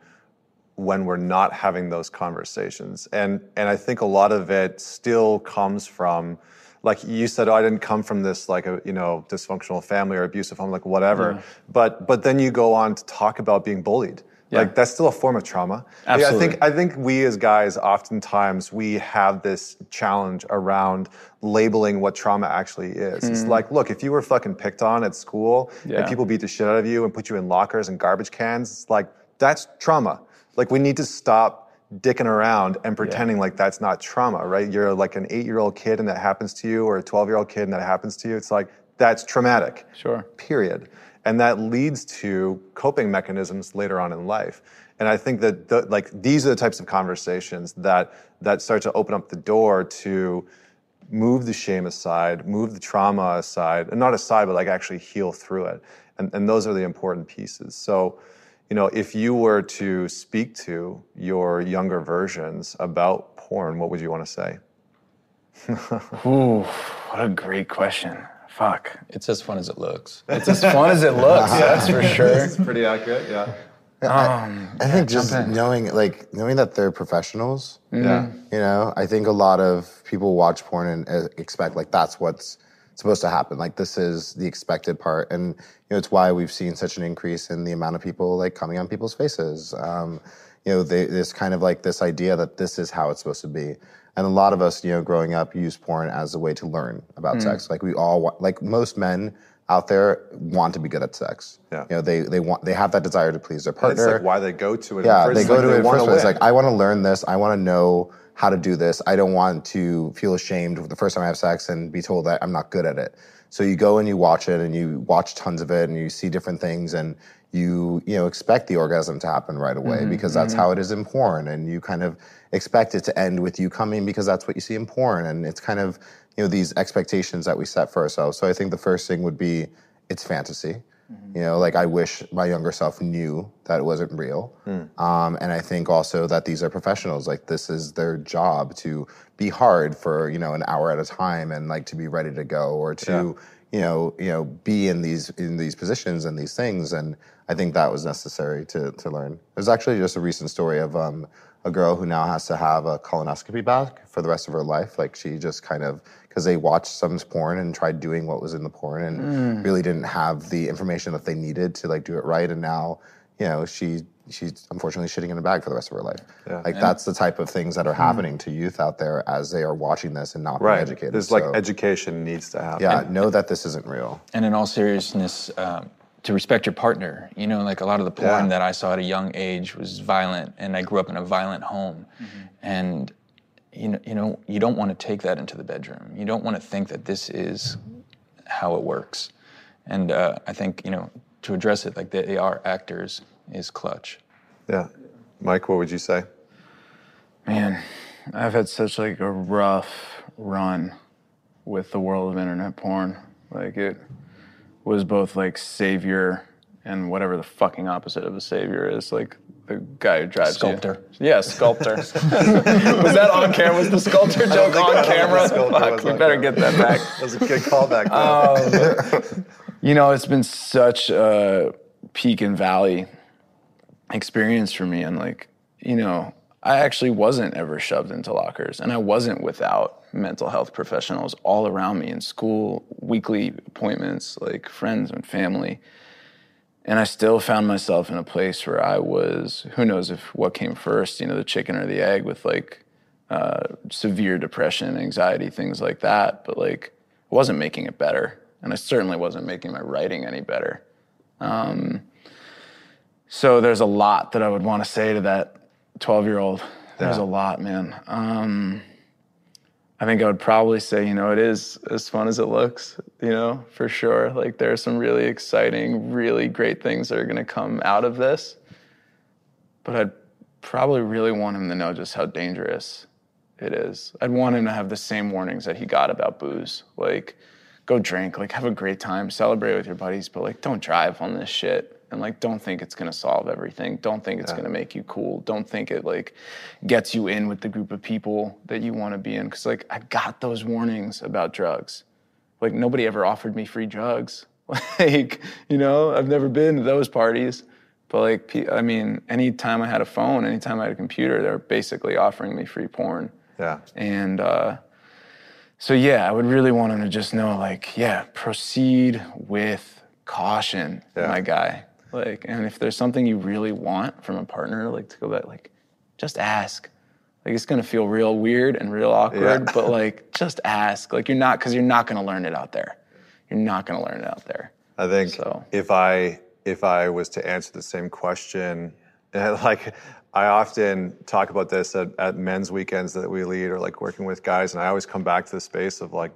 when we're not having those conversations. And and i think a lot of it still comes from like you said oh, i didn't come from this like a you know dysfunctional family or abusive home like whatever. But but then you go on to talk about being bullied like that's still a form of trauma Yeah, i think i think we as guys oftentimes we have this challenge around labeling what trauma actually is it's hmm. like look if you were fucking picked on at school and people beat the shit out of you and put you in lockers and garbage cans. It's like that's trauma. Like we need to stop dicking around and pretending like that's not trauma, right? You're like an eight-year-old kid and that happens to you, or a 12-year-old kid and that happens to you. It's like that's traumatic. Sure. Period. And that leads to coping mechanisms later on in life. And I think that the, like these are the types of conversations that that start to open up the door to move the shame aside, move the trauma aside, and not aside, but like actually heal through it. And, and those are the important pieces. So, you know, if you were to speak to your younger versions about porn, what would you want to say? *laughs* Ooh, what a great question. Fuck. it's as fun as it looks. *laughs* It's as fun as it looks, that's for sure. It's pretty accurate, yeah. I think just knowing, like, knowing that they're professionals. Yeah. You know, I think a lot of people watch porn and uh, expect like that's what's supposed to happen. Like this is the expected part, and you know, it's why we've seen such an increase in the amount of people like coming on people's faces. Um, you know, they, there's kind of like this idea that this is how it's supposed to be. And a lot of us, you know, growing up, use porn as a way to learn about hmm. sex. Like we all, wa- like most men out there, want to be good at sex. Yeah. You know, they they want they have that desire to please their It's partner. like why they go to it. Yeah, first. they go like to it wanna first. It's like I want to learn this. I want to know how to do this. I don't want to feel ashamed the first time I have sex and be told that I'm not good at it. So you go and you watch it and you watch tons of it and you see different things and you you know expect the orgasm to happen right away mm-hmm. because that's mm-hmm. how it is in porn and you kind of expect it to end with you coming because that's what you see in porn and it's kind of you know these expectations that we set for ourselves. So I think the first thing would be it's fantasy. You know, like I wish my younger self knew that it wasn't real. Um, and I think also that these are professionals. Like this is their job to be hard for you know an hour at a time and like to be ready to go or to you know you know be in these in these positions and these things. And I think that was necessary to to learn. There's actually just a recent story of um, a girl who now has to have a colonoscopy back for the rest of her life. Like she just kind of because they watched some porn and tried doing what was in the porn and really didn't have the information that they needed to like do it right. And now, you know, she she's unfortunately shitting in a bag for the rest of her life. Like that's the type of things that are happening to youth out there as they are watching this and not being right. educated. There's like education needs to happen. yeah, know that this isn't real. And in all seriousness, um, to respect your partner. You know, like a lot of the porn Yeah. that I saw at a young age was violent, and I grew up in a violent home. And you know, you know, you don't want to take that into the bedroom. You don't want to think that this is how it works. And uh, I think you know, to address it like they are actors is clutch. Yeah. Mike, what would you say? Man, I've had such like a rough run with the world of internet porn. Like it was both like savior and whatever the fucking opposite of a savior is. Like the guy who drives you- Sculptor. Yeah, sculptor. *laughs* was that on camera? Was the sculptor joke on camera? Fuck, we on better camera. get that back. *laughs* That was a good callback. though. Um, you know, it's been such a peak and valley experience for me. And like, you know, I actually wasn't ever shoved into lockers and I wasn't without mental health professionals all around me in school, weekly appointments, like friends and family. And I still found myself in a place where I was, who knows if what came first, you know, the chicken or the egg with like uh, severe depression, anxiety, things like that. But like, I wasn't making it better. And I certainly wasn't making my writing any better. Um, so there's a lot that I would want to say to that 12 year old. There's Yeah. a lot, man. Um, I think I would probably say, you know, it is as fun as it looks, you know, for sure. Like there are some really exciting, really great things that are going to come out of this. But I'd probably really want him to know just how dangerous it is. I'd want him to have the same warnings that he got about booze. Like, go drink, like, have a great time, celebrate with your buddies, but like, don't drive on this shit. And like don't think it's gonna solve everything. Don't think it's Yeah. gonna make you cool. Don't think it like gets you in with the group of people that you want to be in. Because like I got those warnings about drugs. Like nobody ever offered me free drugs. *laughs* Like you know, I've never been to those parties. But like, I mean, anytime I had a phone, anytime I had a computer, they were basically offering me free porn. Yeah. And uh, so, yeah, I would really want him to just know, like, yeah, proceed with caution, Yeah. my guy. Like, and if there's something you really want from a partner, like to go back, like, just ask. Like, it's gonna feel real weird and real awkward, Yeah. but like, just ask. Like, you're not, because you're not gonna learn it out there. You're not gonna learn it out there. I think So- if I if I was to answer the same question, *laughs* like I often talk about this at, at men's weekends that we lead or like working with guys, and I always come back to the space of like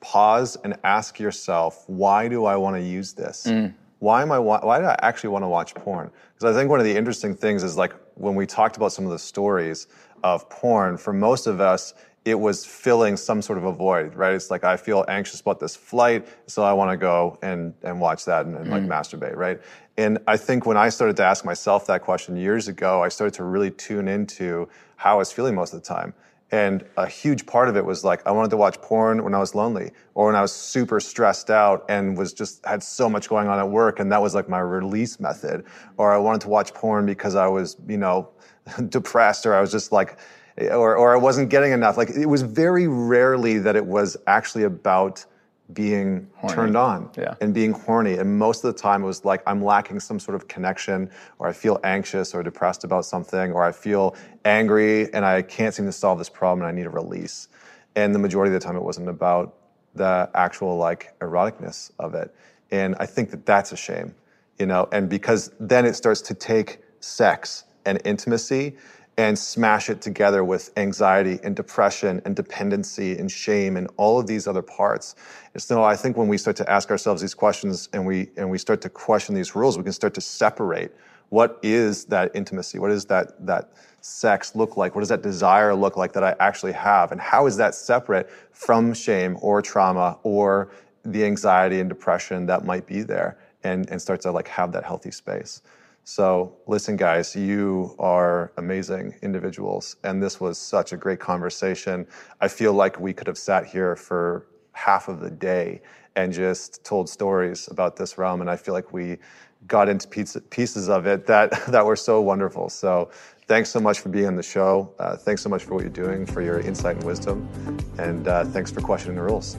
pause and ask yourself, why do I want to use this? Mm. Why am I wa- why do I actually want to watch porn? Because I think one of the interesting things is like when we talked about some of the stories of porn, for most of us, it was filling some sort of a void, right? It's like I feel anxious about this flight, so I want to go and and watch that and, and like mm. masturbate, right? And I think when I started to ask myself that question years ago, I started to really tune into how I was feeling most of the time. And a huge part of it was like I wanted to watch porn when I was lonely or when I was super stressed out and was just had so much going on at work and that was like my release method. Or I wanted to watch porn because I was, you know, *laughs* depressed or I was just like or or I wasn't getting enough. Like it was very rarely that it was actually about being turned on Yeah. and being horny. And most of the time it was like I'm lacking some sort of connection, or I feel anxious or depressed about something, or I feel angry and I can't seem to solve this problem and I need a release. And the majority of the time it wasn't about the actual like eroticness of it. And I think that that's a shame, you know, and because then it starts to take sex and intimacy and smash it together with anxiety and depression and dependency and shame and all of these other parts. And so I think when we start to ask ourselves these questions and we and we start to question these rules, we can start to separate what is that intimacy? What is that that sex look like? What does that desire look like that I actually have? And how is that separate from shame or trauma or the anxiety and depression that might be there and, and start to like have that healthy space. So, listen, guys, you are amazing individuals, and this was such a great conversation. I feel like we could have sat here for half of the day and just told stories about this realm, and I feel like we got into pizza, pieces of it that *laughs* that were so wonderful. So, thanks so much for being on the show. Uh, thanks so much for what you're doing, for your insight and wisdom, and uh, thanks for questioning the rules.